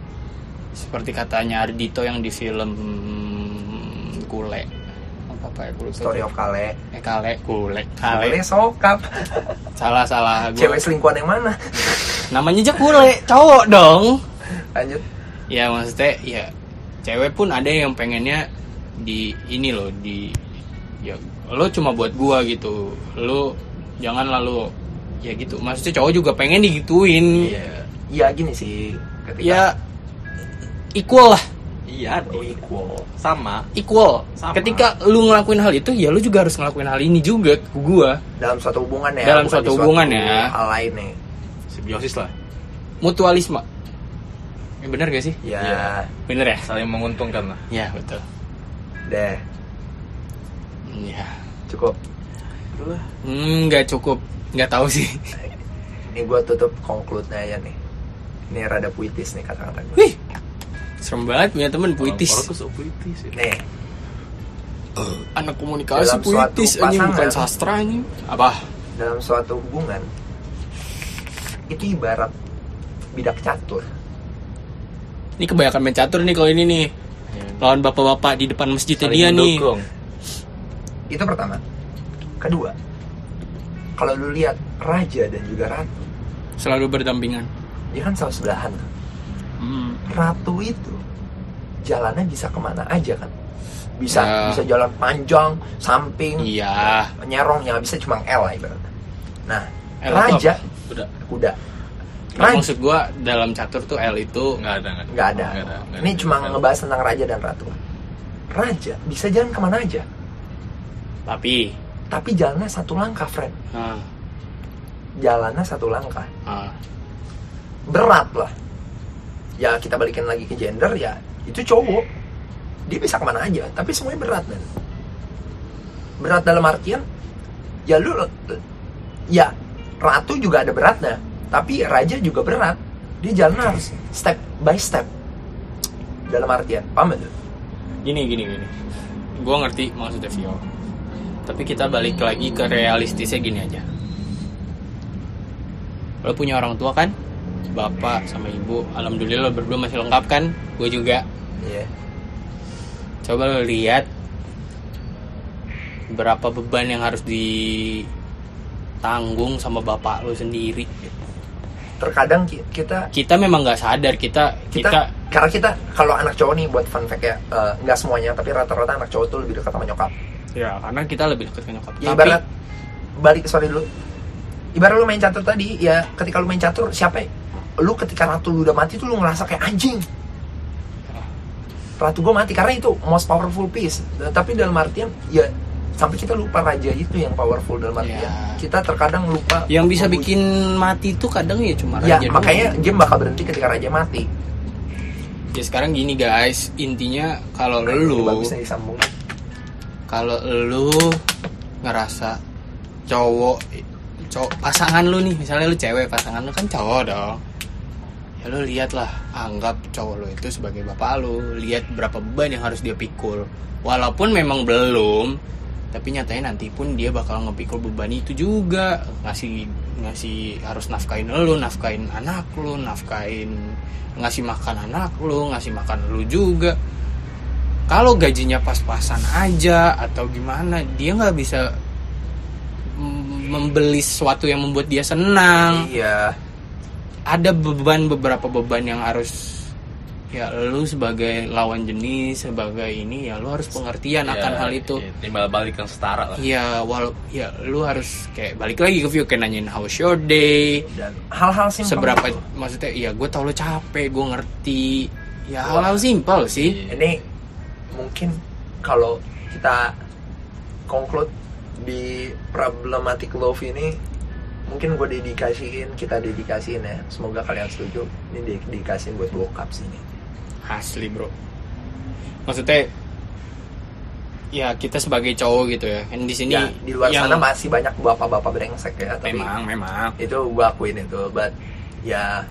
seperti katanya Ardito yang di film Kule apa ya gue lupa Story of Kale. eh kale kule Kale kale sokap. salah salah gua. Cewek selingkuhan yang mana? namanya aja kule cowok dong Lanjut. ya maksudnya ya cewek pun ada yang pengennya di ini loh di ya lo cuma buat gua gitu lo jangan lalu ya gitu maksudnya cowok juga pengen digituin Iya. Iya gini sih. Ketika ya equal lah Iya, Oh, equal. sama. equal Sama. ketika lu ngelakuin hal itu ya lu juga harus ngelakuin hal ini juga ke gua dalam suatu hubungan ya. Dalam suatu hubungan ya. Hal lain nih. Simbiosis lah. mutualisme ya, bener gak sih Ya, Iya. bener ya Saling menguntungkan lah. ya betul deh. ya Cukup. Itulah. hmm, nggak cukup nggak tahu sih Ini gue tutup conclude-nya aja nih. Ini rada puitis nih kata-kata gue. wih serem banget punya temen puitis Orang puitis ya. Nih, anak komunikasi Dalam puitis pasangan. bukan sastra anjing apa dalam suatu hubungan itu ibarat bidak catur. ini kebanyakan main catur nih kalau ini nih lawan bapak-bapak di depan masjidnya Saling dia nih mendukung. Itu pertama. Kedua, kalau lu lihat raja dan juga ratu, selalu berdampingan dia kan selalu sebelahan. hmm. Ratu itu jalannya bisa ke mana aja kan? Bisa Ya. bisa jalan panjang, samping, iya nyerong yang bisa cuma L lah ibaratnya. Nah, L raja Udah. kuda. Nah, Raja maksud gua dalam catur tuh L itu Nggak ada, nggak ada. nggak ada. Nggak ada, Ini ada. cuma ngebahas tentang raja dan ratu. Raja bisa jalan ke mana aja, tapi tapi jalannya satu langkah, friend. ah, Jalannya satu langkah. ah, berat lah ya kita balikin lagi ke gender ya itu cowok. Dia bisa ke mana aja tapi semuanya berat men. Berat dalam artian ya lu ya ratu juga ada beratnya tapi raja juga berat. Dia jalan harus step by step. Dalam artian paham gak gini gini gini. Gua ngerti maksudnya Vio. Tapi kita balik lagi ke realistisnya gini aja. Lo punya orang tua kan bapak sama ibu alhamdulillah lo berdua masih lengkap kan? Gue juga. Iya. coba lo lihat berapa beban yang harus ditanggung sama bapak lo sendiri. Terkadang ki- kita kita memang nggak sadar kita kita, kita karena kita kalau anak cowok nih buat fun fact ya eh, nggak semuanya tapi rata-rata anak cowok tuh lebih dekat sama nyokap. Ya karena kita lebih dekat ke nyokap. Ya tapi ibarat balik sorry dulu. Ibarat lu main catur tadi ya ketika lu main catur siapa? Lu ketika ratu lu udah mati tuh lu ngerasa kayak anjing. Ratu gue mati karena itu most powerful piece tapi dalam artian ya sampai kita lupa raja itu yang powerful dalam artian. Ya. kita terkadang lupa yang bisa bikin mati itu kadang ya cuma ya raja makanya doang. game bakal berhenti ketika raja mati. Ya sekarang gini guys. Intinya kalau Nah, lu kalau lu ngerasa cowok cowok pasangan lu nih misalnya lu cewek pasangan lu kan cowok dong ya lu lihatlah anggap cowok lu itu sebagai bapak lu lihat berapa beban yang harus dia pikul. Walaupun memang belum tapi nyatanya nanti pun dia bakal ngepikul beban itu juga. Ngasih ngasih harus nafkain lu nafkain anak lu nafkain ngasih makan anak lu ngasih makan lu juga. Kalau gajinya pas-pasan aja atau gimana dia nggak bisa membeli sesuatu yang membuat dia senang. Iya ada beban beberapa beban yang harus ya lu sebagai lawan jenis sebagai ini ya lu harus pengertian Ya, akan hal itu ya, timbal balik yang setara lah. Iya, walau ya lu harus kayak balik lagi ke view kayak nanyain how's your day, dan hal-hal simpel seberapa gitu. maksudnya ya gue tau lu capek, gue ngerti. Ya hal-hal simpel sih. Iya. ini mungkin kalau kita conclude di problematic love ini mungkin gue dedikasiin kita dedikasiin ya. Semoga kalian setuju. Ini dedikasiin buat bokap sih ini. Asli, Bro. Maksudnya ya kita sebagai cowok gitu ya. Kan di sini ya di luar yang sana masih banyak bapak-bapak brengsek ya tapi memang memang. itu gue akuin itu. But ya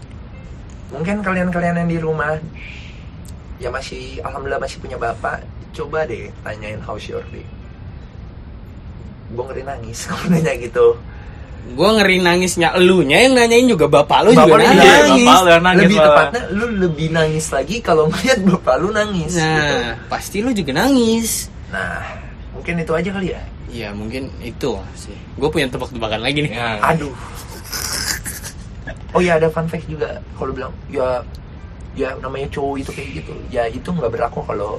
mungkin kalian-kalian yang di rumah ya masih alhamdulillah masih punya bapak coba deh tanyain how's your day? Gue ngeri nangis kalau nanya gitu gue ngeri nangisnya elunya yang nanyain juga bapak lu Bapak juga lu nangis. Bapak lu nangis lebih malah. tepatnya lu lebih nangis lagi kalau ngeliat bapak lu nangis gitu. Nah, pasti lu juga nangis. nah mungkin itu aja kali ya ya mungkin itu sih gue punya tebak-tebakan lagi nih Ya. aduh oh ya ada fun fact juga kalau bilang ya ya namanya cowok itu kayak gitu ya itu nggak berlaku kalau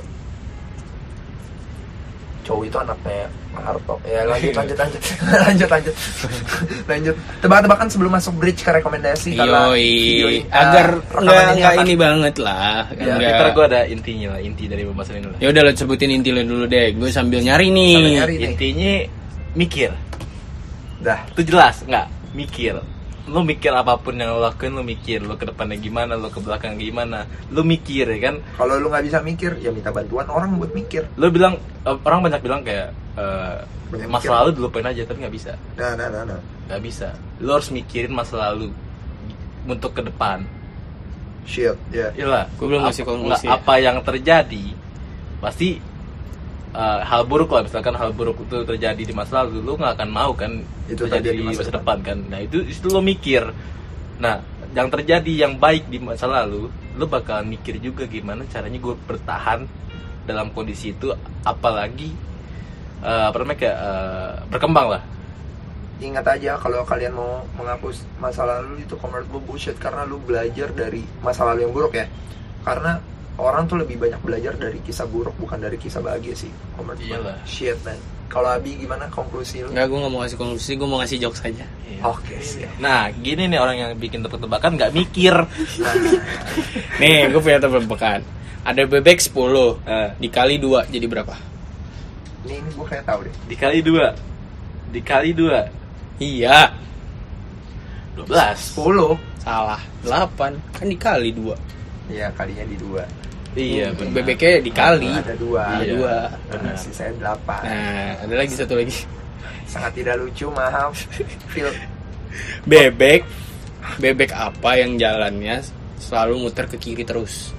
cowok itu anaknya Harto ya lanjut lanjut lanjut lanjut lanjut lanjut tebak-tebakan sebelum masuk bridge ke rekomendasi karena video ini- agar eh, rekaman nggak ini nggak ini banget lah. Ya, Nggak- Ntar gue ada intinya lah, inti dari pembahasan ini lah. Ya udah lo sebutin inti lo dulu deh. Gue sambil nyari nih. Sambil nyari. nih. Intinya mikir. dah Itu jelas nggak? Mikir. Lu mikir apa pun yang lo lakuin, lu mikir. Lu ke depannya gimana, lu ke belakang gimana. Lu mikir ya kan. kalau lu nggak bisa mikir ya minta bantuan orang buat mikir Lu bilang, eh, orang banyak bilang kayak, eh, Banyak masa mikir. lalu dilupain aja, tapi nggak bisa. nah nah nah nah Nggak bisa. Lu harus mikirin masa lalu untuk ke depan. shit ya Iyalah, Gua belum ngasih konklusi apa yang terjadi pasti eh, hal buruk lah. Misalkan hal buruk itu terjadi di masa lalu lu nggak akan mau kan Itu terjadi di masa masa depan. kan. Nah itu itu lo mikir. Nah yang terjadi yang baik di masa lalu lu bakal mikir juga gimana caranya gue bertahan dalam kondisi itu apalagi eh, apa namanya kayak eh, berkembang lah. Ingat aja kalau kalian mau menghapus masa lalu itu menurut gue bullshit. Karena lu belajar dari masa lalu yang buruk ya. Karena orang tuh lebih banyak belajar dari kisah buruk bukan dari kisah bahagia sih menurut gue Iyalah. shit man kalau Abi gimana konklusi lu Enggak, gue nggak mau ngasih konklusi. Gue mau ngasih jokes aja. oke siap nah gini nih orang yang bikin tebak-tebakan nggak mikir Nih, gue punya tebak-tebakan. Ada bebek 10 Eh. dikali 2 jadi berapa? ini ini gue kayak tahu deh dikali dua dikali dua Iya, 12 10 salah. 8 kan dikali 2. Iya kalinya di dua iya benar Bebeknya dikali. ada dua Ada Iya. dua. Nah, si saya delapan Nah, ada lagi satu lagi. sangat tidak lucu maaf feel Bebek bebek apa yang jalannya selalu muter ke kiri terus?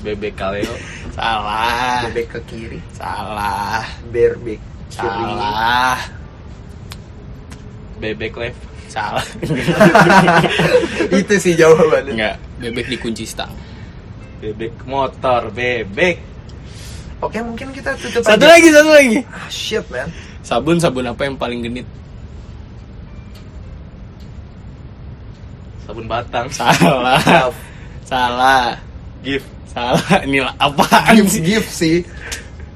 bebek kaleo Salah. bebek ke kiri Salah. berbek kiri Salah. bebek left Salah. itu sih jawabannya Enggak, bebek dikunci stang. bebek motor bebek oke mungkin kita tutup Satu aja lagi, satu lagi. ah, shit man Sabun sabun apa yang paling genit? sabun batang Salah. Salah. gift Salah. Ini apaan gift sih? gift sih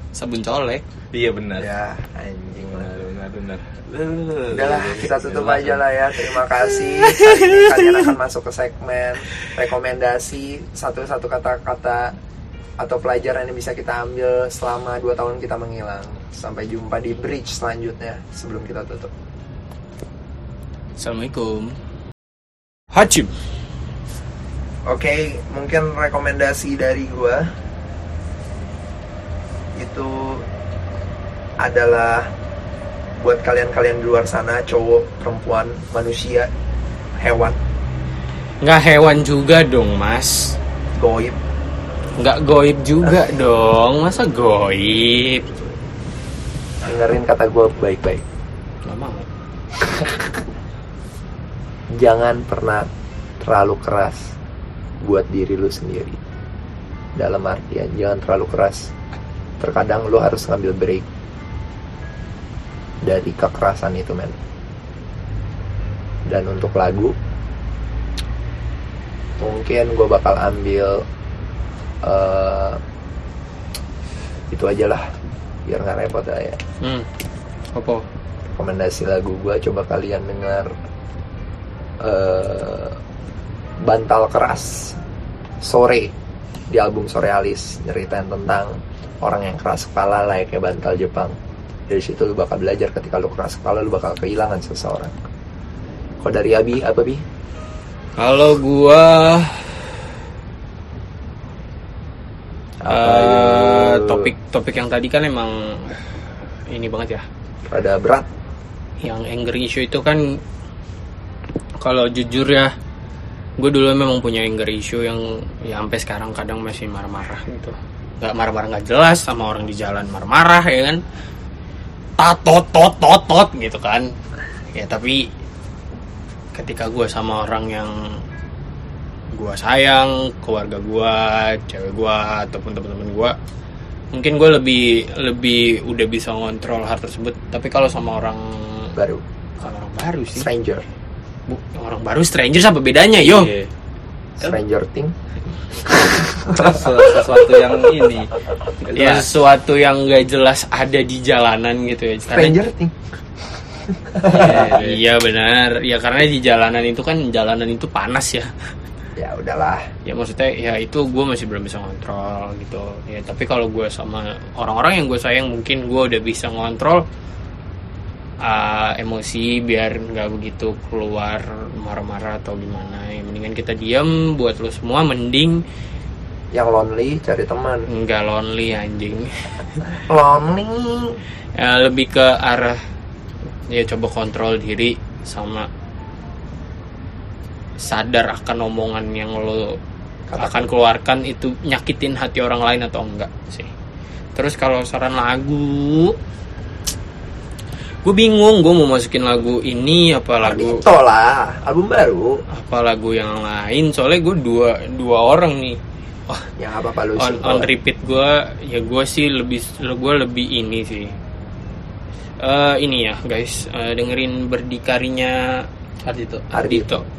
Sabun colek. iya benar ya anjing lah benar benar benar Udahlah, kita tutup aja lah ya. Terima kasih. Kalian akan masuk ke segmen rekomendasi satu-satu kata-kata atau pelajaran yang bisa kita ambil selama 2 tahun kita menghilang. Sampai jumpa di bridge selanjutnya sebelum kita tutup. Assalamualaikum. Hacim. Oke, mungkin rekomendasi dari gua itu adalah buat kalian-kalian di luar sana, cowok, perempuan, manusia, hewan, Nggak hewan juga dong, Mas. goib, Nggak goib juga dong. Masa goib? dengerin kata gua baik-baik. Nggak mau. Jangan pernah terlalu keras buat diri lu sendiri. Dalam artian jangan terlalu keras. Terkadang lu harus ngambil break dari kekerasan itu men. Dan untuk lagu mungkin gue bakal ambil eh, itu aja lah biar nggak repot lah ya Hmm. Apa? rekomendasi lagu gue coba kalian dengar eh, bantal keras sore di album Sorealis nyeritain tentang orang yang keras kepala layaknya bantal Jepang dari situ lu bakal belajar ketika lu keras kepala lu bakal kehilangan seseorang. Kalau dari Abi apa bi? Kalau gua. Apa eh, yuk? topik topik yang tadi kan emang ini banget ya. rada berat. Yang anger issue itu kan kalau jujur ya gue dulu memang punya anger issue yang ya sampai sekarang kadang masih marah-marah gitu. Nggak marah-marah nggak jelas sama orang di jalan marah-marah ya kan tatot tot tot tot gitu kan. Ya tapi ketika gue sama orang yang gue sayang keluarga gue cewek gue ataupun teman-teman gue mungkin gue lebih lebih udah bisa ngontrol hal tersebut. Tapi kalau sama orang baru. Bukan orang baru sih. Stranger. Bu- orang baru stranger apa bedanya yo? Iya. stranger thing sesuatu yang ini. Ya sesuatu yang gak jelas ada di jalanan gitu ya Karena- stranger thing iya benar. Ya karena di jalanan itu kan jalanan itu panas ya. Ya udahlah. Ya maksudnya ya itu gue masih belum bisa ngontrol gitu. Ya tapi kalau gue sama orang-orang yang gue sayang mungkin gue udah bisa ngontrol uh, emosi biar nggak begitu keluar marah-marah atau gimana. Ya mendingan kita diam buat lo semua mending yang lonely cari teman. nggak lonely anjing. Lonely. Ya lebih ke arah ya coba kontrol diri sama sadar akan omongan yang lo Katakan. akan keluarkan itu nyakitin hati orang lain atau enggak sih. Terus kalau saran lagu gue bingung gue mau masukin lagu ini apa lagu itu lah album baru. Apa lagu yang lain? Soalnya gue dua dua orang nih. Wah, yang apa apa lu on, on repeat gue ya gue sih lebih gue lebih ini sih. Eh ini ya guys. Eh, dengerin berdikarinya Ardito Ardito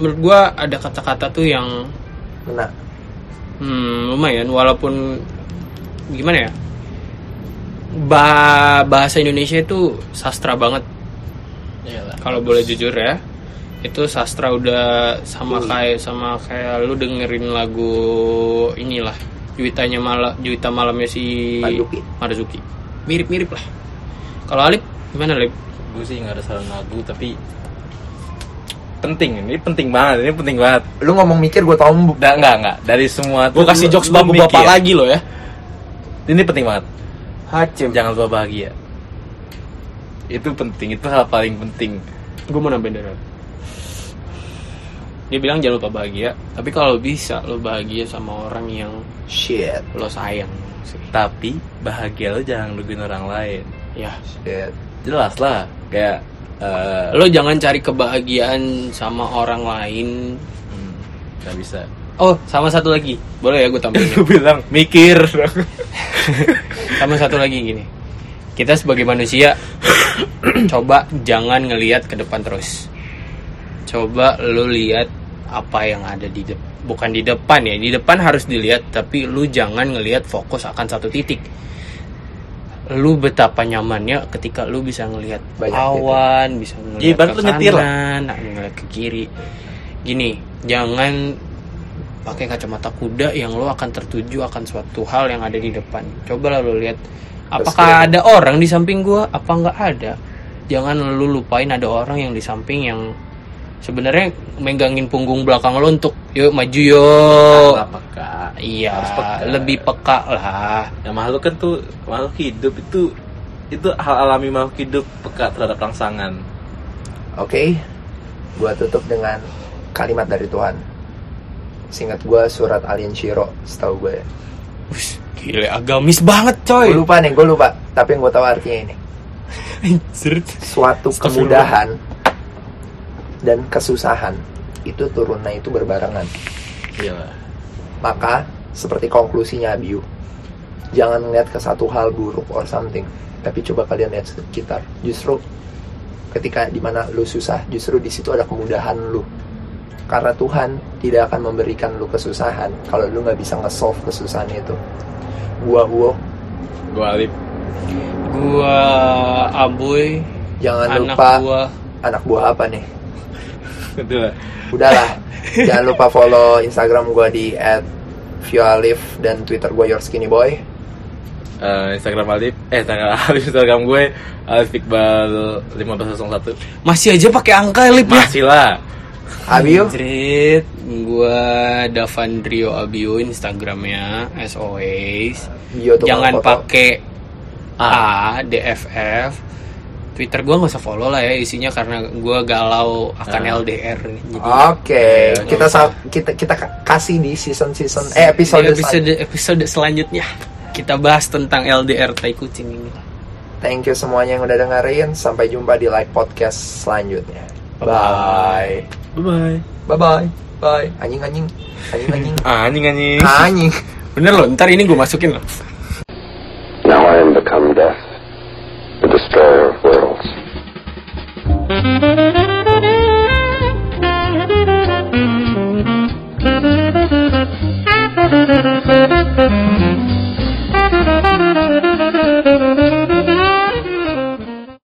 menurut gue ada kata-kata tuh yang Nah, hmm, lumayan walaupun gimana ya ba bahasa Indonesia itu sastra banget Iyalah. kalau boleh jujur ya itu sastra udah sama kayak sama kayak lu dengerin lagu inilah Juwitanya malam Juwita malamnya si Marzuki. Marzuki mirip-mirip lah kalau Alip gimana Alip gue sih nggak ada saran lagu tapi penting ini penting banget ini penting banget lu ngomong mikir gue tau Nggak, nggak, nggak. Dari semua gue tuh kasih jokes lu bapak-bapak mikir. lagi loh ya Ini penting banget. Hacem Jangan lupa bahagia. Itu penting, itu hal paling penting. gue mau nambahin dari dia bilang jangan lupa bahagia tapi kalau bisa lo bahagia sama orang yang shit lo sayang sih Tapi bahagia lo jangan nungguin orang lain. ya shit Jelas lah, kayak eh lo jangan cari kebahagiaan sama orang lain hmm, nggak bisa. Oh sama satu lagi. Boleh ya gue tambahin? Gue bilang mikir. sama satu lagi gini. Kita sebagai manusia coba jangan ngelihat ke depan terus. Coba lo lihat apa yang ada di depan bukan di depan ya di depan harus dilihat tapi lu jangan ngelihat fokus akan satu titik. Lu betapa nyamannya ketika lu bisa ngelihat Banyak awan bisa ngelihat Iya, ibarat ke lu lah. kanan ngelihat ke kiri. Gini jangan pakai kacamata kuda yang lo akan tertuju akan suatu hal yang ada di depan coba lah lo lihat apakah ada orang di samping gua apa nggak ada jangan lu lupain ada orang yang di samping yang sebenarnya megangin punggung belakang lo untuk yuk maju yuk Apa kak? iya Harus peka. lebih peka lah Ya makhluk kan tuh makhluk hidup itu itu hal alami makhluk hidup peka terhadap rangsangan. Oke, gua tutup dengan kalimat dari Tuhan. Singkat gua surat Alien Shiro, setahu gue. Wih, gile agamis banget coy Gue lupa nih, gue lupa. Tapi yang gue tahu artinya ini. Suatu kemudahan dan kesusahan itu turunnya itu berbarengan. Iya. Maka seperti konklusinya Abiu, jangan ngeliat ke satu hal buruk or something, tapi coba kalian lihat sekitar. Justru ketika di mana lu susah, justru di situ ada kemudahan lu. Karena Tuhan tidak akan memberikan lu kesusahan kalau lu nggak bisa nge-solve kesusahan itu. Gua Uwo, Gue alip. gua aboy jangan anak lupa gua anak buah apa nih? Kedua. Udahlah, jangan lupa follow Instagram gua di @violif dan Twitter gua Your Skinny Boy. Eh, Instagram Alip, eh Instagram Alip, Instagram gue Alif Iqbal 1501 masih aja pakai angka Lip ya Masih lah Abiu, Anjrit, gua Davandrio Abio Instagramnya as always. Jangan pakai A DFF. Twitter gua nggak usah follow lah ya isinya karena gua galau akan Ah. LDR nih. Jadi Oke, Oke, kita nggak sa- kita kita ka- kasih di season season eh episode, di episode episode selanjutnya kita bahas tentang LDR tai kucing ini. Thank you semuanya yang udah dengerin. Sampai jumpa di live podcast selanjutnya. Bye. Bye bye Bye. Bye. bye anjing anjing. Anjing anjing anjing. Anjing anjing. Bener loh, ntar ini gue masukin loh.